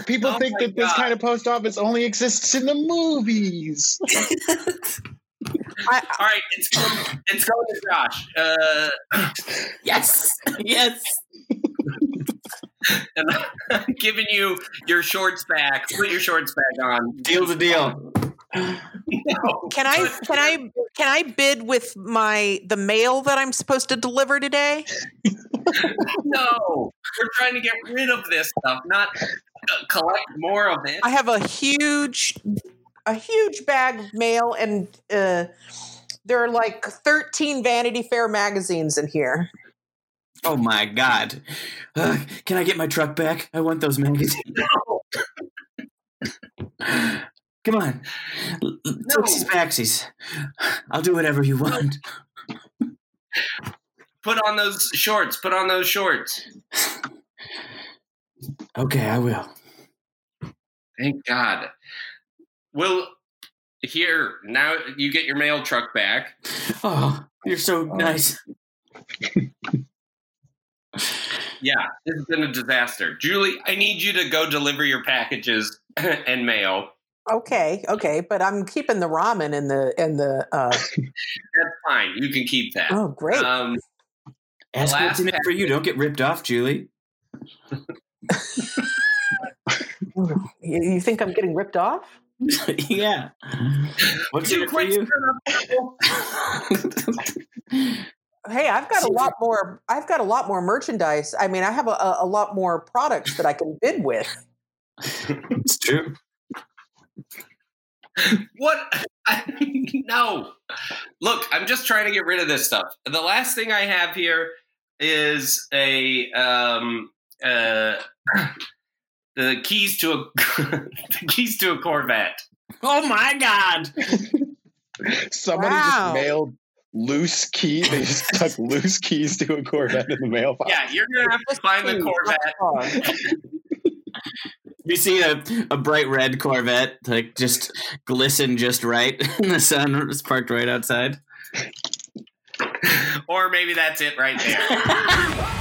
People Oh think my that this kind of post office only exists in the movies. I, All right, it's going, it's going to Josh. Uh, (laughs) Yes, yes. (laughs) and I'm giving you your shorts back. Put your shorts back on. Deal's a deal. No. (laughs) can I can I can I bid with my the mail that I'm supposed to deliver today? No, we're trying to get rid of this stuff, not uh, collect more of it. I have a huge a huge bag of mail and uh there are like 13 Vanity Fair magazines in here. Oh my god. Uh, can I get my truck back? I want those (laughs) magazines. (laughs) Come on. No. Tootsies backsies. I'll do whatever you want. Put on those shorts. Put on those shorts. Okay, I will. Thank God. Well, here now you get your mail truck back. Oh, you're so um, nice. Yeah, this has been a disaster. Julie, I need you to go deliver your packages (laughs) and mail. Okay, okay, but I'm keeping the ramen in the in the uh That's fine. You can keep that. oh great. Um, Ask last what's in it for you. Don't get ripped off, Julie. you, you think I'm getting ripped off? (laughs) yeah. What's in it for quit you? stirring up trouble. Hey, I've got a lot more I've got a lot more merchandise. I mean, I have a, a, a lot more products that I can bid with. it's true. What? (laughs) I, no. Look, I'm just trying to get rid of this stuff. The last thing I have here is a um uh (clears throat) the keys to a (laughs) the keys to a Corvette. Oh my god. Somebody Wow. just mailed loose key. They just stuck (laughs) loose keys to a Corvette in the mailbox. Yeah, you're gonna have to find the Corvette. You see a, a bright red Corvette, like just glisten just right (laughs) in the sun. It's parked right outside. Or maybe that's it right there. (laughs)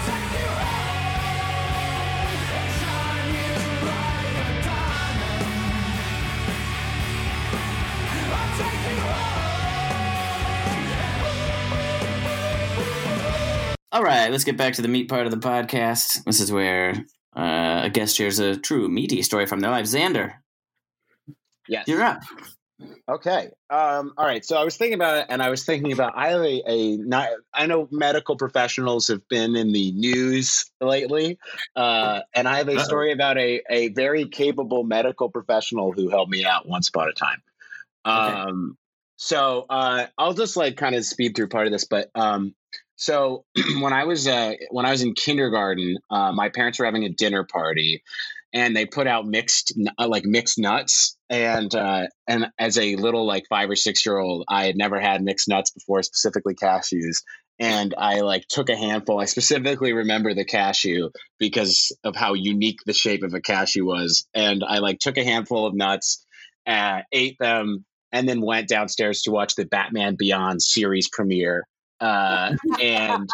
All right, let's get back to the meat part of the podcast. This is where uh, a guest shares a true meaty story from their life. Zander, Yes. you're up. Okay. Um, all right. So I was thinking about it, and I was thinking about I have a, a not, I know medical professionals have been in the news lately, uh, and I have a Uh-oh. story about a a very capable medical professional who helped me out once upon a time. Okay. Um, so uh, I'll just like kind of speed through part of this, but um, So (clears throat) when I was uh, when I was in kindergarten, uh, my parents were having a dinner party, and they put out mixed uh, like mixed nuts. And uh, and as a little like five or six year old, I had never had mixed nuts before, specifically cashews. And I like took a handful. I specifically remember the cashew because of how unique the shape of a cashew was. And I like took a handful of nuts, uh, ate them, and then went downstairs to watch the Batman Beyond series premiere. Uh, (laughs) and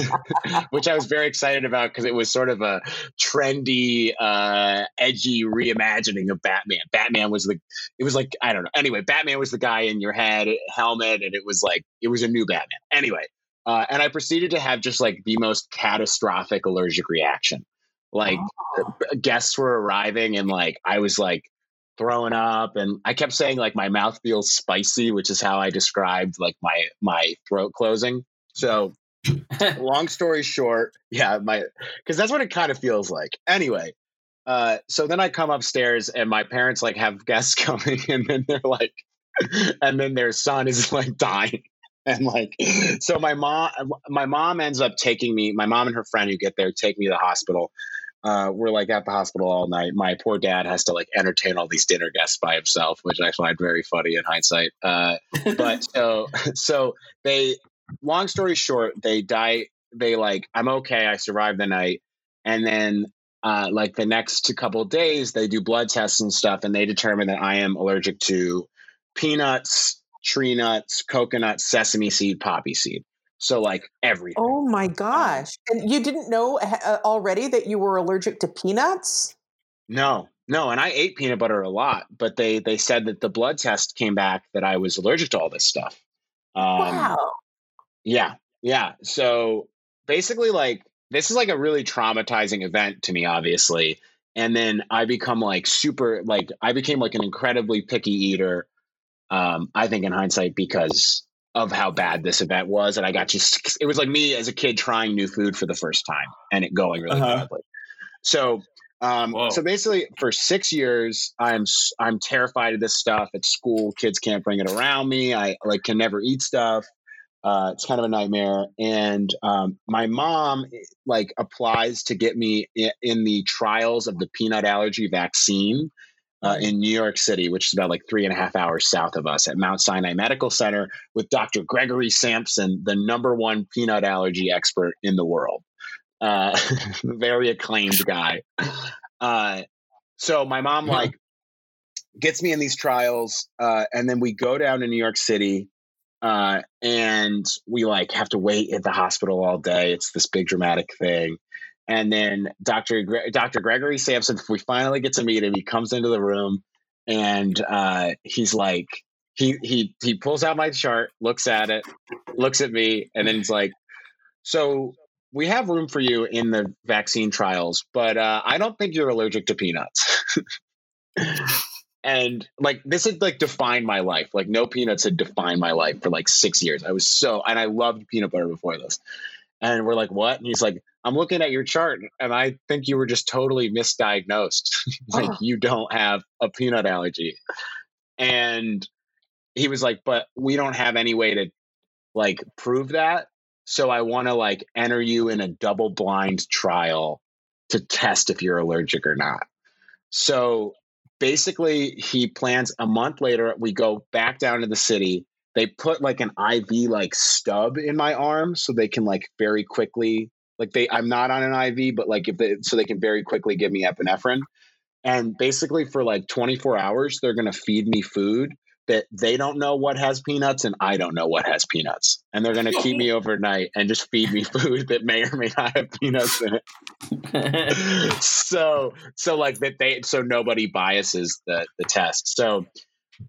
(laughs) which I was very excited about because it was sort of a trendy, uh, edgy reimagining of Batman. Batman was the, it was like, I don't know. Anyway, Batman was the guy in your head, helmet, and it was like, it was a new Batman. Anyway, uh, and I proceeded to have just like the most catastrophic allergic reaction. Like guests were arriving and like I was like throwing up and I kept saying like my mouth feels spicy, which is how I described like my my throat closing. So (laughs) long story short, yeah, my because that's what it kind of feels like. Anyway, uh, so then I come upstairs and my parents like have guests (laughs) coming, and then they're like, and then their son is like dying, and like, so my mom, my mom ends up taking me. My mom and her friend who get there take me to the hospital. Uh, we're like at the hospital all night. My poor dad has to like entertain all these dinner guests by himself, which I find very funny in hindsight. Uh, but (laughs) so so they long story short they die they like i'm okay i survived the night and then uh like the next couple of days they do blood tests and stuff and they determine that i am allergic to peanuts tree nuts coconut sesame seed poppy seed so like everything Oh my gosh! And you didn't know uh, already that you were allergic to peanuts? no no and i ate peanut butter a lot but they they said that the blood test came back that i was allergic to all this stuff um, wow. Yeah. Yeah. So basically, like, this is like a really traumatizing event to me, obviously. And then I become like super, like, I became like an incredibly picky eater, um, I think in hindsight, because of how bad this event was. And I got just, it was like me as a kid trying new food for the first time and it going really Uh-huh. badly. So, um, Whoa. so basically, for six years, I'm I'm terrified of this stuff at school. Kids can't bring it around me. I like can never eat stuff. Uh, it's kind of a nightmare. And um, my mom like applies to get me in, in the trials of the peanut allergy vaccine uh, in New York City, which is about like three and a half hours south of us at Mount Sinai Medical Center with Dr. Gregory Sampson, the number one peanut allergy expert in the world. Uh, (laughs) very acclaimed guy. Uh, so my mom like gets me in these trials, uh, and then we go down to New York City uh, and we like have to wait at the hospital all day. It's this big dramatic thing. And then Dr. Gre- Dr. Gregory Sampson, we finally get to meet him. He comes into the room and uh, he's like, he he he pulls out my chart, looks at it, looks at me, and then he's like, "So we have room for you in the vaccine trials, but uh, I don't think you're allergic to peanuts." (laughs) and like this had like defined my life. Like no peanuts had defined my life for like six years. I was so and I loved peanut butter before this. And we're like, what? And he's like, I'm looking at your chart and I think you were just totally misdiagnosed. (laughs) like Oh. you don't have a peanut allergy. And he was like, but we don't have any way to like prove that. So I want to like enter you in a double blind trial to test if you're allergic or not. So basically he plans a month later we go back down to the city they put like an iv like stub in my arm so they can like very quickly like they i'm not on an iv but like if they so they can very quickly give me epinephrine. And basically for like 24 hours they're going to feed me food that they don't know what has peanuts and i don't know what has peanuts. And they're going to keep me (laughs) overnight and just feed me food that may or may not have peanuts in it. (laughs) So so like that they so nobody biases the the test. So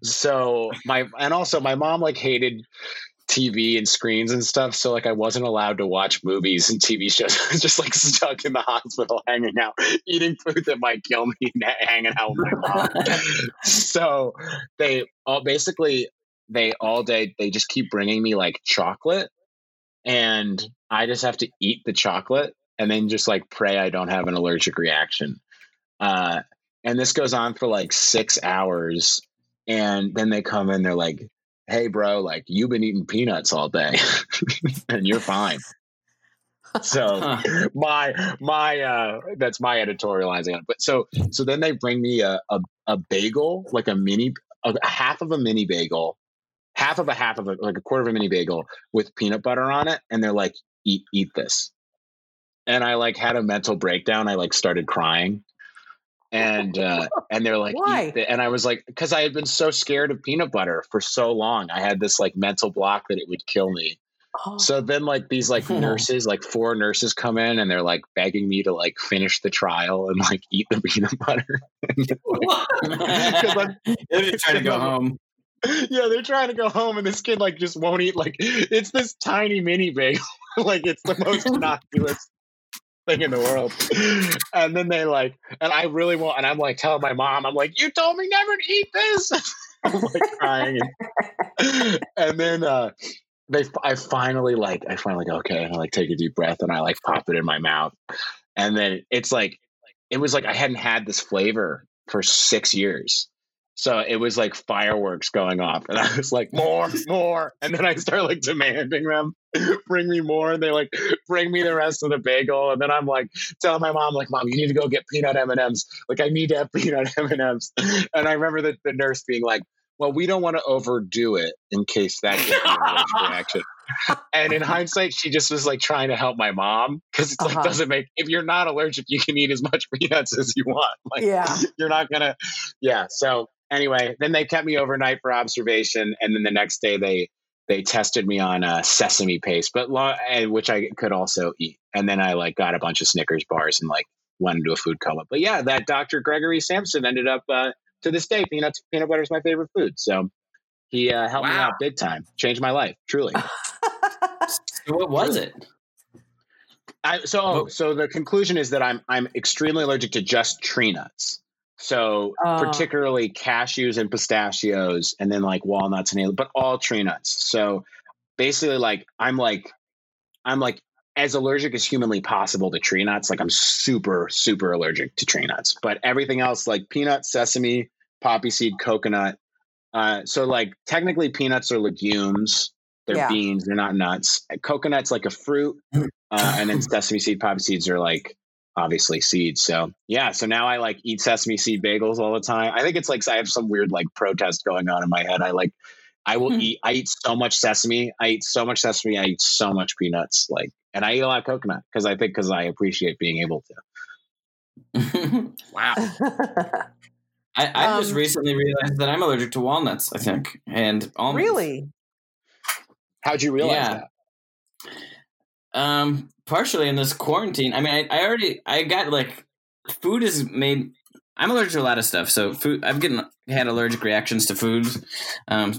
so my and also my mom like hated tv and screens and stuff. So like i wasn't allowed to watch movies and tv shows. (laughs) I was just like stuck in the hospital hanging out eating food that might kill me and (laughs) hanging out with my mom. (laughs) So they all basically they all day they just keep bringing me like chocolate. And i just have to eat the chocolate and then just like pray i don't have an allergic reaction. Uh and this goes on for like six hours and then they come in they're like hey, bro, like you've been eating peanuts all day (laughs) and you're fine. So my my uh that's my editorializing on it. But so so then they bring me a a, a bagel, like a mini a, a half of a mini bagel, half of a half of a like a quarter of a mini bagel with peanut butter on it, and they're like, eat eat this. And I like had a mental breakdown. I like started crying. And uh (laughs) and they're like, Why? and I was like, because I had been so scared of peanut butter for so long. I had this like mental block that it would kill me. Oh, So then like these like Hmm. (laughs) nurses, like four nurses come in and they're like begging me to like finish the trial and like eat the (laughs) peanut butter. They're trying to go home. yeah, they're trying to go home and this kid like just won't eat like it's this tiny mini bagel. like it's the most innocuous thing in the world. And then they like and I really want and I'm like telling my mom, I'm like, you told me never to eat this. (laughs) I'm like crying and, (laughs) and then uh they I finally like I finally go, okay, and I like take a deep breath and I like pop it in my mouth. And then it's like it was like I hadn't had this flavor for six years. So it was like fireworks going off. And I was like, more, more. And then I start like demanding them, bring me more. And they like bring me the rest of the bagel. And then I'm like telling my mom, like, mom, you need to go get peanut M&Ms. Like I need to have (laughs) peanut M&Ms. And I remember the, the nurse being like, well, we don't want to overdo it in case that gives you an allergic (laughs) reaction. And in hindsight, she just was like trying to help my mom because it's like Uh-huh. doesn't make if you're not allergic, you can eat as much (laughs) peanuts as you want. Like yeah. you're not gonna yeah so anyway then they kept me overnight for observation and then the next day they they tested me on uh, sesame paste but lo- and which i could also eat. And then i like got a bunch of snickers bars and like went into a food coma. But yeah that dr gregory sampson ended up uh, to this day peanuts peanut butter is my favorite food. So he uh, helped me out big time. Changed my life truly. (laughs) So what was it? I, so, oh, so the conclusion is that I'm I'm extremely allergic to just tree nuts. So Oh. particularly cashews and pistachios, and then like walnuts and but all tree nuts. So basically, like I'm like I'm like as allergic as humanly possible to tree nuts. Like I'm super super allergic to tree nuts, but everything else like peanut, sesame, poppy seed, coconut. Uh, so like technically peanuts are legumes. They're Yeah. beans. They're not nuts. Coconut's like a fruit uh, and then (laughs) sesame seed poppy seeds are like obviously seeds so yeah so now i like eat sesame seed bagels all the time i think it's like i have some weird like protest going on in my head i like i will Hmm. eat i eat so much sesame i eat so much sesame i eat so much peanuts like and i eat a lot of coconut because i think because i appreciate being able to (laughs) Wow. (laughs) I, I just Um, recently realized that I'm allergic to walnuts. I think, and almonds. really? how'd you realize Yeah. that Um, partially in this quarantine. I mean, I, I already I got like food is made. I'm allergic to a lot of stuff, so food. I've getting had allergic reactions to foods, um,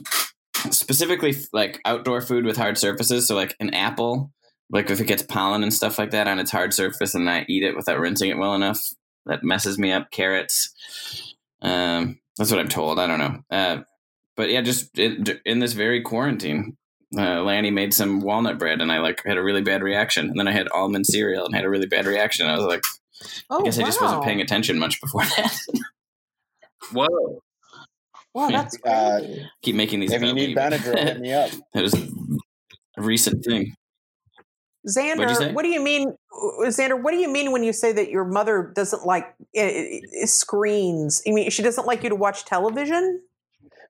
specifically like outdoor food with hard surfaces. So like an apple, like if it gets pollen and stuff like that on its hard surface, and I eat it without rinsing it well enough, that messes me up. Carrots. Um, that's what I'm told. I don't know. Uh, but yeah, just in, in this very quarantine, uh, Lanny made some walnut bread, and I like had a really bad reaction. And then I had almond cereal and had a really bad reaction. I was like, Oh, I guess I just wasn't paying attention much before (laughs) that. Whoa. Wow, Yeah. (laughs) that's Uh. Keep making these. if you need me. benadryl hit me up (laughs) it was a recent thing. Zander, what do you mean, Zander? What do you mean when you say that your mother doesn't like uh, uh, screens? You mean she doesn't like you to watch television?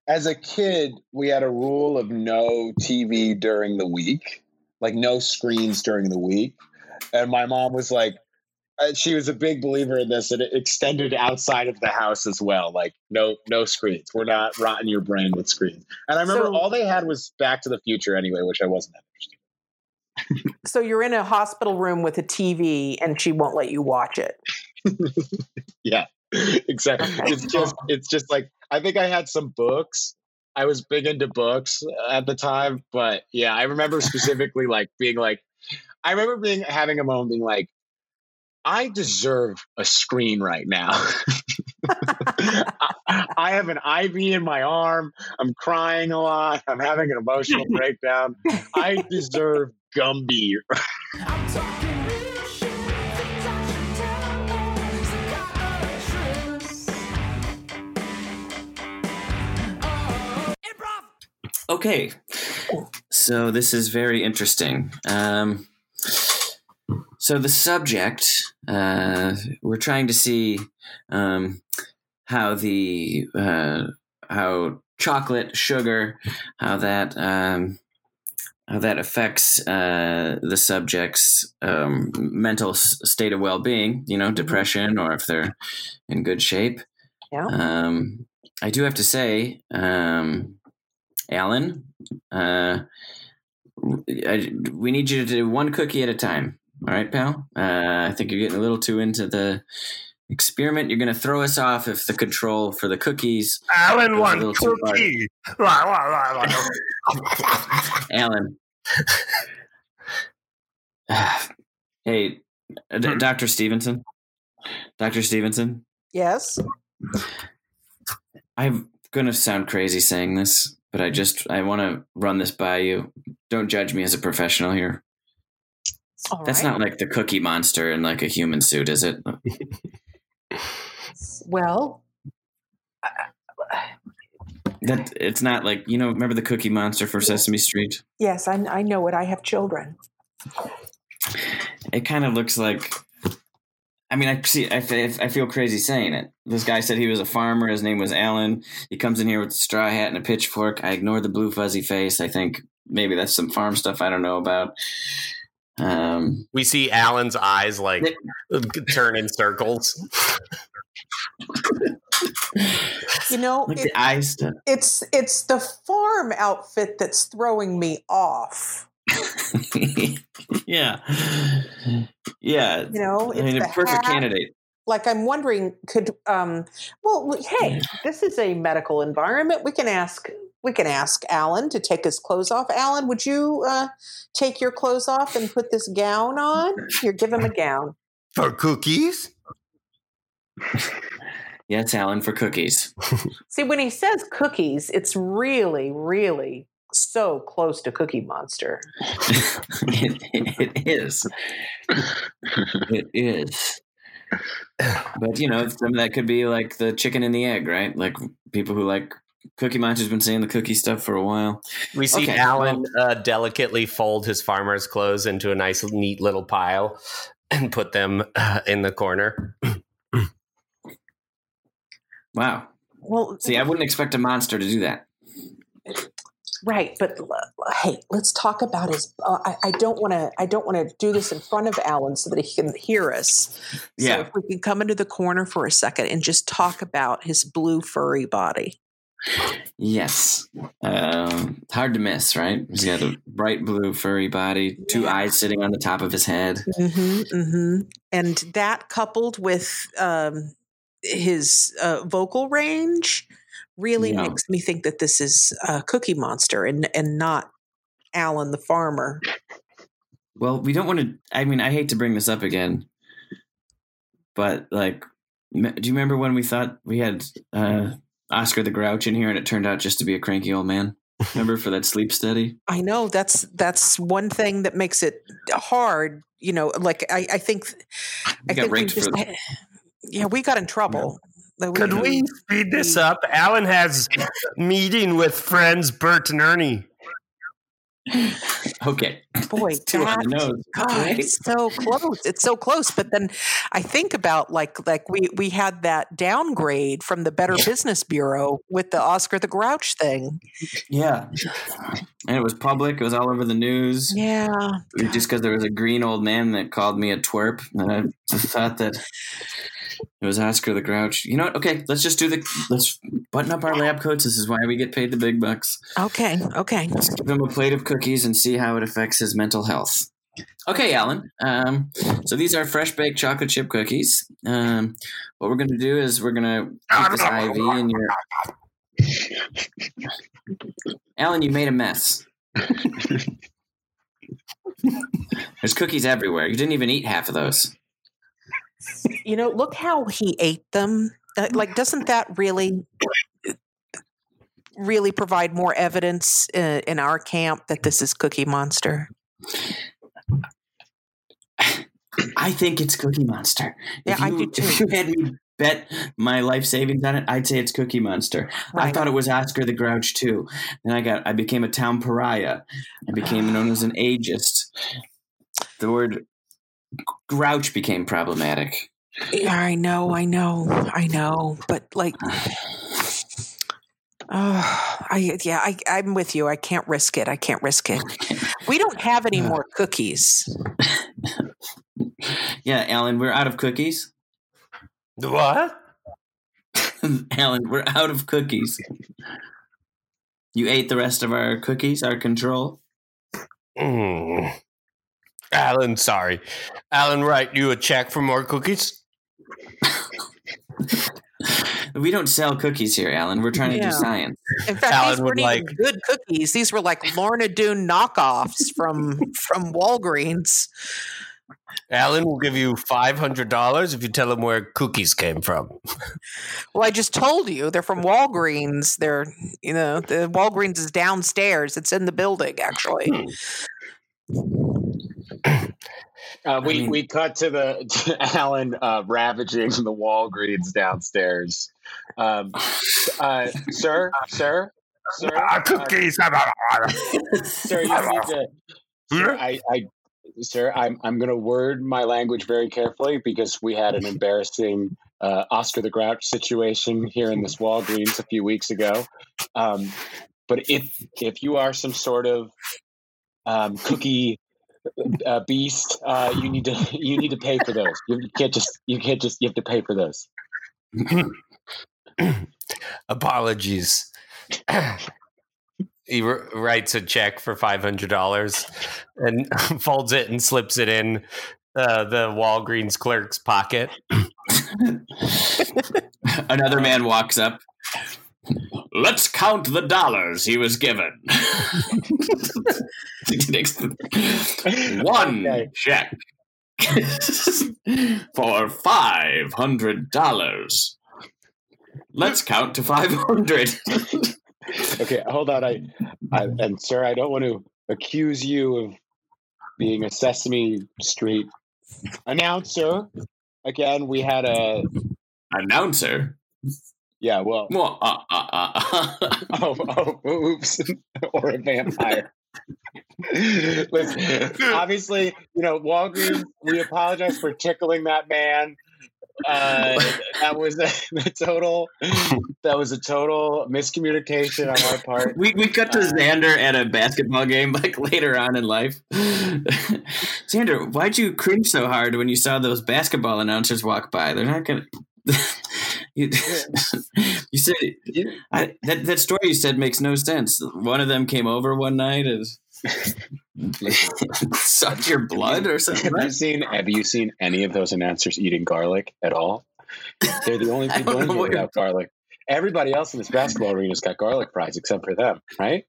As a kid, we had a rule of no TV during the week, like no screens during the week. And my mom was like, uh, she was a big believer in this, and it extended outside of the house as well. Like no, no screens. We're not rotting your brain with screens. And I remember So- all they had was Back to the Future anyway, which I wasn't interested. So you're in a hospital room with a TV, and she won't let you watch it. (laughs) yeah, (laughs) exactly. It's just, it's just like I think I had some books. I was big into books at the time, but yeah, I remember specifically like being like, I remember being having a moment being like, I deserve a screen right now. (laughs) I, I have an IV in my arm. I'm crying a lot. I'm having an emotional breakdown. I deserve Gumby. (laughs) Okay, so this is very interesting. Um, so the subject, uh, we're trying to see um, how the uh, how chocolate, sugar, how that um, how that affects uh, the subject's um, mental s- state of well being. You know, depression, or if they're in good shape. Yeah. Um, I do have to say, um, Alan, uh, I, we need you to do one cookie at a time. All right, pal. Uh, I think you're getting a little too into the experiment. You're going to throw us off if the control for the cookies. Alan It was a one little too hard. cookie. Wah, wah, wah, wah. (laughs) Alan. (sighs) hey, uh, D- Dr. Stevenson. Dr. Stevenson. Yes. I'm going to sound crazy saying this, but I just I want to run this by you. Don't judge me as a professional here. All That's right. not like the cookie monster in like a human suit, is it? (laughs) well. That it's not like you know. Remember the Cookie Monster for Sesame Street? Yes, I, I know it. I have children. It kind of looks like. I mean, I see. I, I feel crazy saying it. This guy said he was a farmer. His name was Alan. He comes in here with a straw hat and a pitchfork. I ignore the blue fuzzy face. I think maybe that's some farm stuff I don't know about. Um, We see Alan's eyes like (laughs) turn in circles. You know, like it, the eyes it's it's the farm outfit that's throwing me off. (laughs) yeah, yeah. You know, I mean, the a perfect hat. candidate. Like I'm wondering, could um, well, hey, this is a medical environment. We can ask we can ask Alan to take his clothes off. Alan, would you uh, take your clothes off and put this gown on? Here, give him a gown. For cookies? (laughs) Yes, Alan for cookies. (laughs) See, when he says cookies, it's really, really so close to Cookie Monster. it, (laughs) it is. It is. But you know, some that could be like the chicken and the egg, right? Like people who like Cookie Monster's been saying the cookie stuff for a while. We see Okay, Alan uh, delicately fold his farmer's clothes into a nice, neat little pile and put them uh, in the corner. Wow. Well, See, I wouldn't expect a monster to do that. Right, but hey, let's talk about his. Uh, I, I don't want to. I don't want to do this in front of Alan so that he can hear us. Yeah. So if we can come into the corner for a second and just talk about his blue furry body. Yes. Um, hard to miss, right? He's got a bright blue furry body, two Yeah. eyes sitting on the top of his head. hmm hmm And that coupled with um, his uh, vocal range really Yeah. makes me think that this is uh, Cookie Monster and and not Alan the farmer. Well, we don't want to. I mean, I hate to bring this up again, but like, do you remember when we thought we had uh, Oscar the Grouch in here, and it turned out just to be a cranky old man? (laughs) Remember for that sleep study? I know that's that's one thing that makes it hard. You know, like I, I think I got think we just yeah we got in trouble. That Could we speed this up? Alan has meeting with friends Bert and Ernie. (laughs) Okay, boy two on that the nose. God, it's so close. It's so close. But then I think about like like we we had that downgrade from the Better Business Bureau with the Oscar the Grouch thing. Yeah, and it was public. It was all over the news. Yeah. Just because there was a green old man that called me a twerp, and I just thought that it was Oscar the Grouch. You know what? Okay, let's just do the let's button up our lab coats. This is why we get paid the big bucks. Okay. Okay. Let's give him a plate of cookies and see how it affects his mental health. Okay, Alan. Um, so these are fresh baked chocolate chip cookies. Um, what we're going to do is we're going to keep this IV in your. Alan, you made a mess. (laughs) There's cookies everywhere. You didn't even eat half of those. You know, look how he ate them. Uh, like, doesn't that really really provide more evidence uh, in our camp that this is Cookie Monster? I think it's Cookie Monster. Yeah, if I you, do (laughs) If too. you had me bet my life savings on it, I'd say it's Cookie Monster. I thought it was Oscar the Grouch too. Then I got I became a town pariah. I became known as an ageist. The word grouch became problematic. Yeah, I know, I know, I know, but like, (sighs) oh, I yeah, I I'm with you. I can't risk it. I can't risk it. We don't have any more cookies. (laughs) Yeah, Alan, we're out of cookies. What? (laughs) Alan, we're out of cookies. You ate the rest of our cookies, our control. Mm. Alan, sorry. Alan, write you a check for more cookies? We don't sell cookies here, Alan. We're trying to do science. In fact, Alan these weren't even like- good cookies. These were like Lorna Doone knockoffs from from Walgreens. Alan will give you $500 if you tell him where cookies came from. Well, I just told you they're from Walgreens. They're you know the Walgreens is downstairs. It's in the building actually. Hmm. (clears throat) Uh, we mean- we cut to the to (laughs) Alan uh, ravaging the Walgreens downstairs. Um, uh, sir, sir, sir, Ah, uh, cookies! sir, you need to. Sir, I, I, sir, I'm I'm going to word my language very carefully because we had an embarrassing uh, Oscar the Grouch situation here in this Walgreens a few weeks ago. Um, but if if you are some sort of um, cookie uh, beast, uh, you need to you need to pay for those. You can't just you can't just you have to pay for those. (clears throat) Apologies. (clears throat) he r- writes a check for $500 and (laughs) folds it and slips it in uh, the Walgreens clerk's pocket. (laughs) Another man walks up. Let's count the dollars he was given. (laughs) One Okay. check for five hundred dollars. Let's count to five hundred. Okay, hold on. I, I and sir, I don't want to accuse you of being a Sesame Street announcer. Again, we had a Announcer. Yeah. Well, Well, uh, uh, uh, (laughs) oh, oh oops, (laughs) or a vampire. Listen, obviously, you know, Walgreens. We apologize for tickling that man. Uh, that was a, (laughs) a total. That was a total miscommunication on our part. we we cut to Zander at a basketball game like later on in life. Zander, why'd you cringe so hard when you saw those basketball announcers walk by? They're not gonna. You, (laughs) you said I, that that story you said makes no sense. One of them came over one night and (laughs) sucked your blood or something. Have you seen Have you seen any of those announcers eating garlic at all? They're the only (laughs) people in here without garlic. Everybody else in this basketball arena's got garlic fries except for them, right?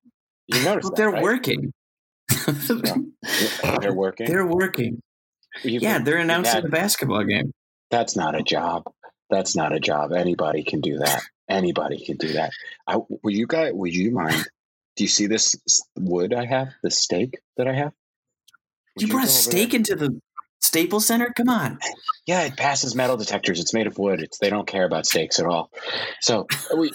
You notice Well, that, they're right? working. They're working. they're working. You've- Yeah, they're announcing that- the basketball game. That's not a job. That's not a job. Anybody can do that. Anybody can do that. I, will you guys? Would you mind? Do you see this wood I have? The steak that I have? Would You brought a steak there? into the Staples Center? Come on. Yeah, it passes metal detectors. It's made of wood. It's they don't care about steaks at all. So uh, we,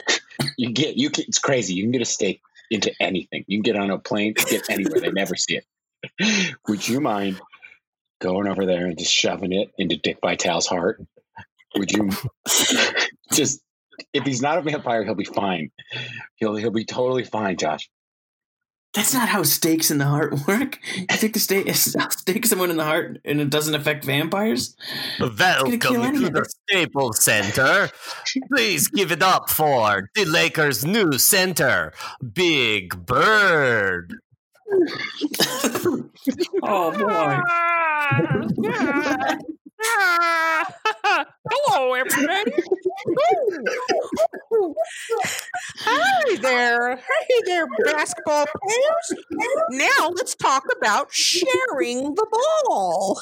(laughs) you get you. Can, it's crazy. You can get a steak into anything. You can get on a plane, get anywhere. They never see it. (laughs) Would you mind going over there and just shoving it into Dick Vitale's heart? Would you (laughs) just? If he's not a vampire, he'll be fine. He'll he'll be totally fine, Josh. That's not how stakes in the heart (laughs) work. You think the stake (laughs) stake someone in the heart and it doesn't affect vampires? kill Welcome any to the. Staples Center. Please give it up for the Lakers' new center, Big Bird. Oh boy. Hello, everybody. Hi there. Hey there, basketball players. Now let's talk about sharing the ball.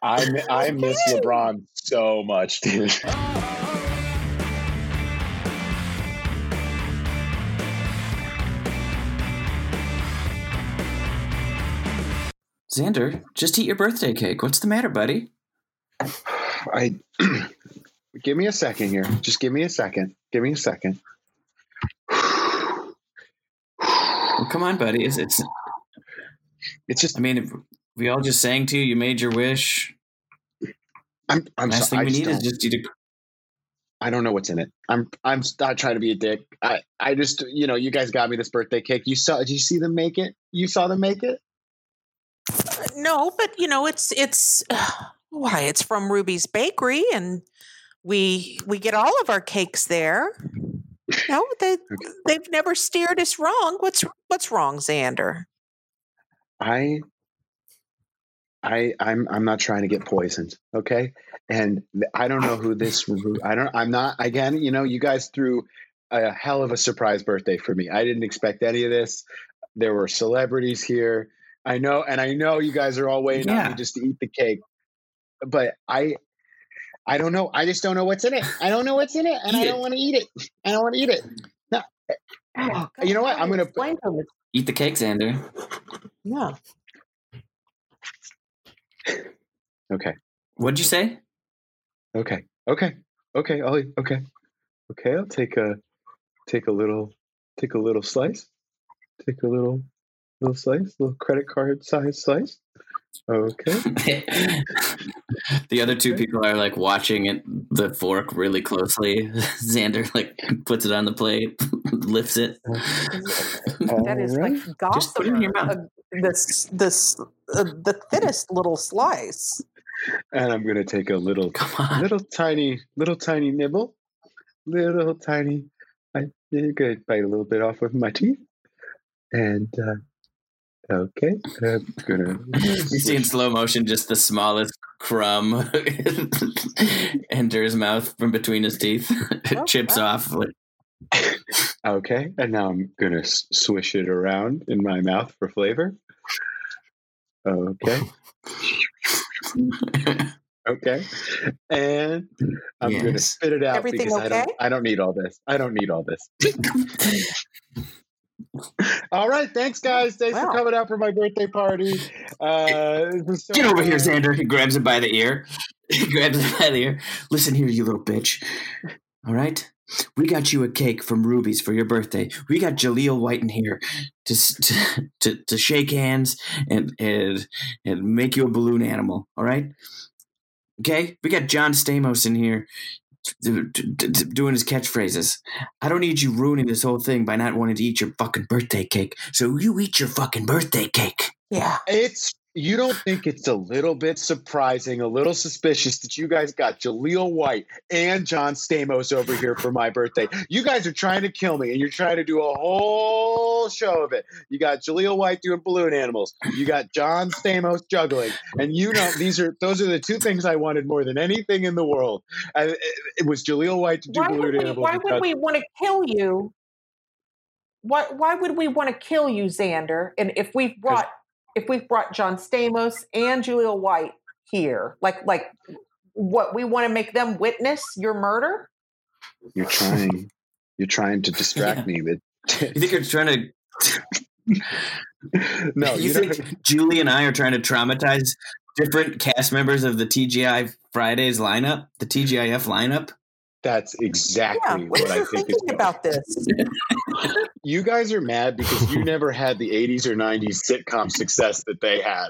I I miss LeBron so much, dude. Zander, just eat your birthday cake. What's the matter, buddy? I (clears throat) give me a second here. Just give me a second. Give me a second. Well, come on, buddy. It's, it's. It's just I mean, we all just sang to you. You made your wish. I'm I'm Last so, thing I we need is don't- just you to. I don't know what's in it. I'm I'm not trying to be a dick. I I just you know you guys got me this birthday cake. You saw? Did you see them make it? You saw them make it? Uh, no, but you know, it's it's (sighs) why it's from Ruby's Bakery, and we we get all of our cakes there. No, they (laughs) they've never steered us wrong. What's what's wrong, Zander? I I I'm I'm not trying to get poisoned, okay? And I don't know who this I don't I'm not again, you know, you guys threw a hell of a surprise birthday for me. I didn't expect any of this. There were celebrities here. I know and I know you guys are all waiting on me just to eat the cake. But I I don't know. I just don't know what's in it. I don't know what's in it and Eat I don't want to eat it. I don't want to eat it. Oh, You know what? I'm gonna- explain to 'em. Eat the cake, Zander. Yeah. Okay. What'd you say? Okay. Okay. Okay. I'll eat- okay. Okay. I'll take a take a little take a little slice. Take a little little slice, little credit card size slice. Okay. (laughs) the other two people are like watching it, the fork really closely. (laughs) Zander like puts it on the plate, (laughs) lifts it. That is Alright. like Just put it in your gossamer. mouth. uh, This this uh, the thinnest little slice. and I'm gonna take a little Come on. little tiny little tiny nibble. Little tiny I you're gonna bite a little bit off with my teeth. And uh okay. I'm gonna (laughs) You see in slow motion just the smallest crumb (laughs) enter his mouth from between his teeth. (laughs) it Oh, chips wow. off. Okay, and now I'm gonna swish it around in my mouth for flavor. Okay, okay, and I'm gonna spit it out Everything because I don't. okay? I don't need all this. I don't need all this. All right, thanks guys. Thanks Wow. for coming out for my birthday party. Uh, so Get over here. Zander. He grabs him by the ear. (laughs) He grabs him by the ear. Listen here, you little bitch. All right? We got you a cake from Ruby's for your birthday. We got Jaleel White in here to to, (laughs) to, to shake hands and, and and make you a balloon animal. All right? Okay? We got John Stamos in here doing his catchphrases. I don't need you ruining this whole thing by not wanting to eat your fucking birthday cake. So you eat your fucking birthday cake. Yeah. It's you don't think it's a little bit surprising, a little suspicious that you guys got Jaleel White and John Stamos over here for my birthday. You guys are trying to kill me, and you're trying to do a whole show of it. You got Jaleel White doing balloon animals. You got John Stamos juggling, and you know these are those are the two things I wanted more than anything in the world. And it, it was Jaleel White to do Why balloon we animals. why would we want to kill you? Why why would we want to kill you, Zander? And if we brought if we've brought John Stamos and Julia White here, like like what we want to make them witness your murder? You're trying. You're trying to distract me, but You think you're trying to no, (laughs) you, you, think don't. Julie and I are trying to traumatize different cast members of the TGI Fridays lineup, the TGIF lineup? That's Yeah. exactly What what I think is thinking about this? (laughs) you guys are mad because you never had the 80s or 90s sitcom success that they had.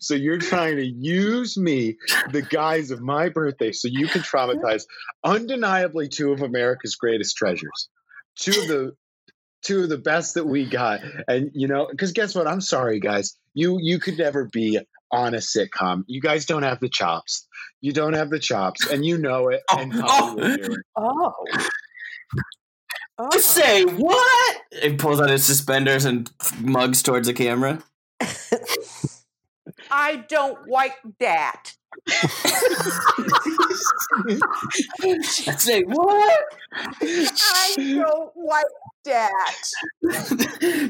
So you're trying to use me, the guise of my birthday, so you can traumatize undeniably two of America's greatest treasures. Two of the two of the best that we got. And you know, because guess what? I'm sorry, guys. You you could never be on a sitcom. You guys don't have the chops. You don't have the chops, and you know it. (laughs) Oh, and (laughs) oh. Hollywood knew. Oh. Oh. To say what? It pulls out his suspenders and mugs towards the camera. (laughs) I don't like that. I say what? I don't like that.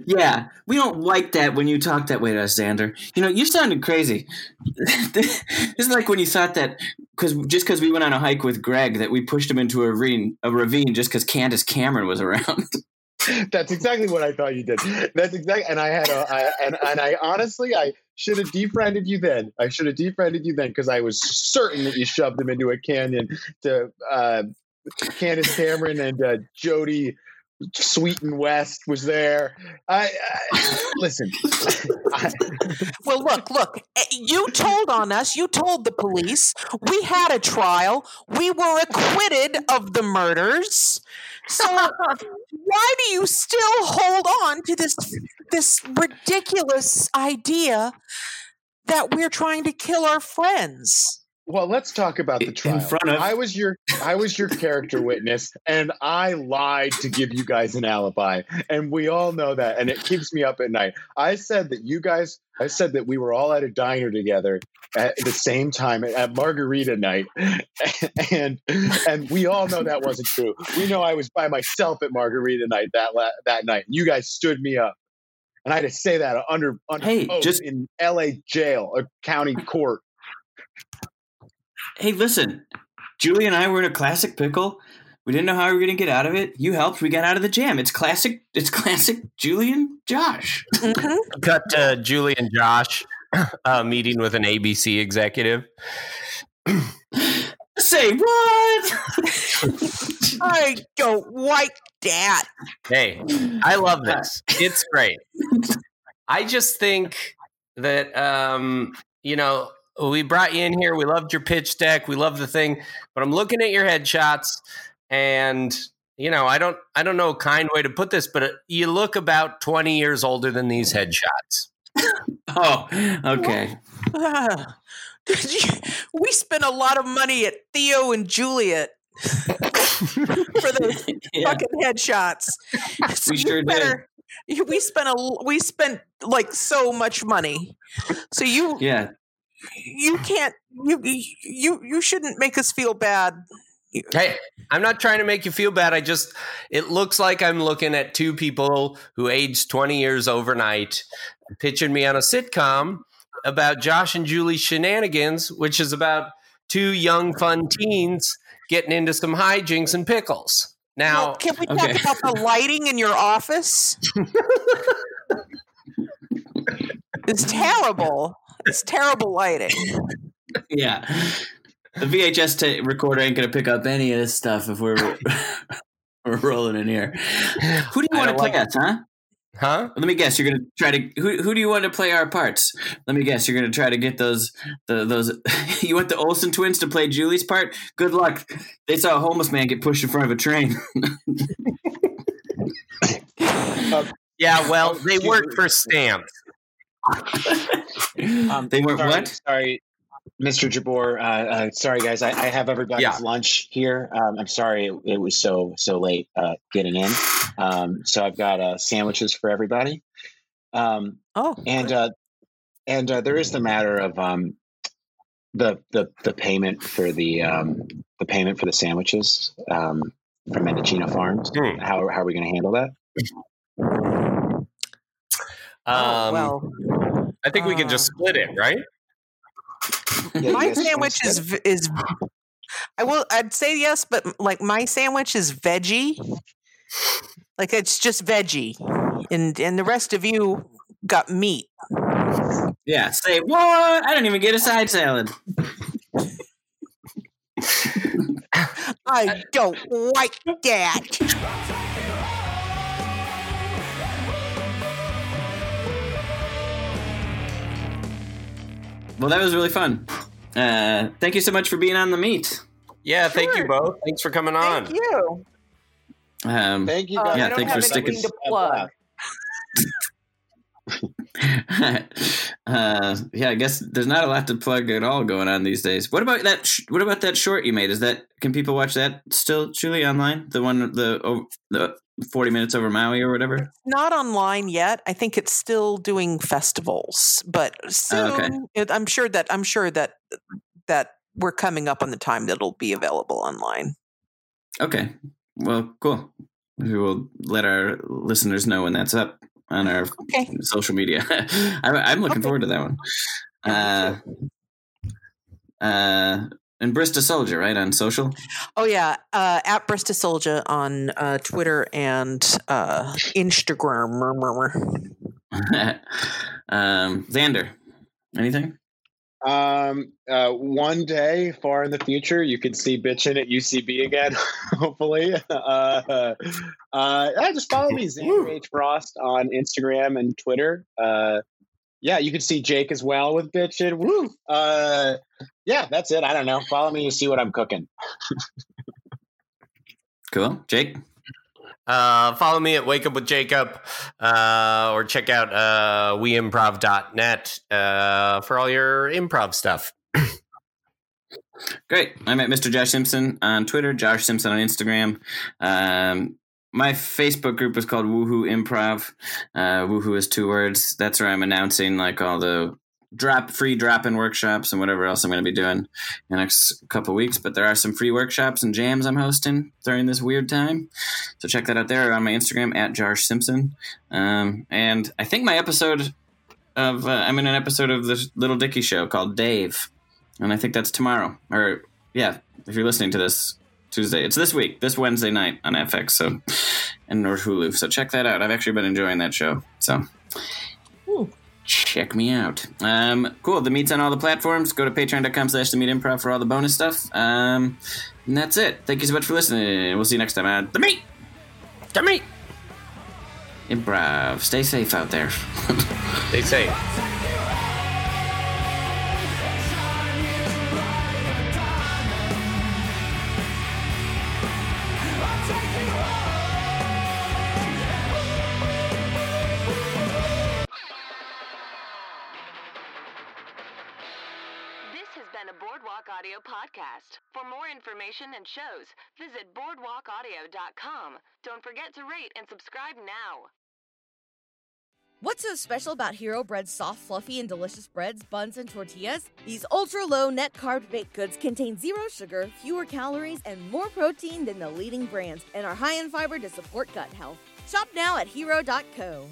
yeah, we don't like that when you talk that way to us, Zander. You know, you sounded crazy. (laughs) this is like when you thought that because just because we went on a hike with Greg that we pushed him into a ravine, a ravine just because Candace Cameron was around. (laughs) (laughs) That's exactly what I thought you did. That's exactly, and I had a, I, and and I honestly, I should have defriended you then. I should have defriended you then because I was certain that you shoved him into a canyon to uh, Candace Cameron and uh, Jody Sweetin West was there. I, I (laughs) listen. I, Well, look, look. eh, You told on us. You told the police. We had a trial. We were acquitted of the murders. So (laughs) why do you still hold on to this this ridiculous idea that we're trying to kill our friends? Well, let's talk about the In trial. front of- I was your I was your character witness, and I lied to give you guys an alibi, and we all know that, and it keeps me up at night. I said that you guys. I said that we were all at a diner together at the same time at, margarita night, (laughs) and and we all know that wasn't true. We know I was by myself at margarita night that la- that night. You guys stood me up. And I had to say that under, under Hey, just- in L.A. jail a county court. Hey, listen, Julie and I were in a classic pickle. We didn't know how we were going to get out of it. You helped. We got out of the jam. It's classic. It's (laughs) classic Julie and Josh. Mhm. (laughs) Cut to Julie and Josh uh, meeting with an ABC executive. (clears throat) Say what? (laughs) I don't like that. Hey, I love this. It's great. I just think that um, you know, we brought you in here. We loved your pitch deck. We love the thing, but I'm looking at your headshots and you know, I don't I don't know a kind way to put this, but uh, you look about 20 years older than these headshots. (laughs) oh, okay. (laughs) You- we spent a lot of money at Theo and Juliet (laughs) for those Yeah. fucking headshots. So We sure did. better- you- We spent a l- we spent like so much money. So you Yeah. You can't you you you shouldn't make us feel bad. Hey, I'm not trying to make you feel bad. I just, it looks like I'm looking at two people who aged 20 years overnight pitching me on a sitcom about Josh and Julie shenanigans, which is about two young, fun teens getting into some hijinks and pickles. Now, Well, can we talk okay. about the lighting in your office? (laughs) it's terrible. It's terrible lighting. Yeah. The VHS ta recorder ain't going to pick up any of this stuff if we're, (laughs) we're rolling in here. Who do you want to play us, huh? huh? Let me guess. You're gonna try to who? Who do you want to play our parts? Let me guess. You're gonna try to get those the those. (laughs) you want the Olsen twins to play Julie's part? Good luck. They saw a homeless man get pushed in front of a train. (laughs) Uh, yeah, well, they work for stamps. (laughs) Um, they weren't sorry, what? Sorry, Mr. Jabbour. Uh, uh, sorry, guys. I, I have everybody's Yeah. lunch here. Um, I'm sorry it, it was so so late uh, getting in. Um, so I've got uh, sandwiches for everybody. Um, Oh, and uh, and uh, there is the matter of um, the the the payment for the um, the payment for the sandwiches um, from Mendocino Farms. Hmm. How how are we going to handle that? Um, oh, well, I think we can just uh, split it, right? Yeah, my guys wanna sandwich is v- is. I will. I'd say yes, but like my sandwich is veggie. Like it's just veggie, and and the rest of you got meat. Yeah. Say what? I don't even get a side salad. I don't like that. Well, that was really fun. Uh, thank you so much for being on the meat. Yeah, thank you both. Thanks for coming on. Thank you. Um, Thank you Uh, guys. Yeah, I don't thanks have for anything sticking- to plug. (laughs) uh, yeah, I guess there's not a lot to plug at all going on these days. What about that? Sh- what about that short you made? Is that can people watch that still, Julie, online? The one, the oh, the forty minutes over Maui or whatever. Not online yet. I think it's still doing festivals, but soon Oh, okay. it, I'm sure that I'm sure that that we're coming up on the time that it'll be available online. Okay, well, cool. We will let our listeners know when that's up on our Okay. social media. (laughs) I'm, I'm looking Okay. forward to that one. Uh, uh, and Brister Soldier, right on social. Oh yeah, uh, at Brister Soldier on uh, Twitter and uh, Instagram. (laughs) um, Zander, anything? Um, uh, one day far in the future, you could see bitchin' at UCB again. (laughs) hopefully, uh, uh, yeah, just follow me, (laughs) Zander H Frost on Instagram and Twitter. Uh, yeah, you can see Jake as well with bitchin'. Woo! Uh, yeah, that's it. I don't know. Follow me to see what I'm cooking. Cool, Jake. Uh, follow me at Wake Up with Jacob uh, or check out uh, weimprov.net uh, for all your improv stuff. Great. I'm at Mr. Josh Simpson on Twitter, Josh Simpson on Instagram. Um, my Facebook group is called Woohoo Improv. Uh, Woohoo is two words. That's where I'm announcing like all the drop free drop in workshops and whatever else I'm going to be doing in the next couple weeks. But there are some free workshops and jams I'm hosting during this weird time. So check that out there on my Instagram at Josh Simpson. Um, and I think my episode of uh, I'm in an episode of the Little Dicky show called Dave, and I think that's tomorrow. Or yeah, if you're listening to this Tuesday, it's this week, this Wednesday night on FX. So and or Hulu. So check that out. I've actually been enjoying that show. So check me out. Um, cool. The meat's on all the platforms. Go to patreon.com slash the meat improv for all the bonus stuff. Um, and that's it. Thank you so much for listening. We'll see you next time at the meet. To me. Improv. Stay safe out there. (laughs) Stay say. Audio podcast. For more information and shows, visit boardwalkaudio.com. Don't forget to rate and subscribe now. What's so special about Hero Bread's soft, fluffy, and delicious breads, buns, and tortillas? These ultra low net carb baked goods contain zero sugar, fewer calories, and more protein than the leading brands, and are high in fiber to support gut health. Shop now at hero.co.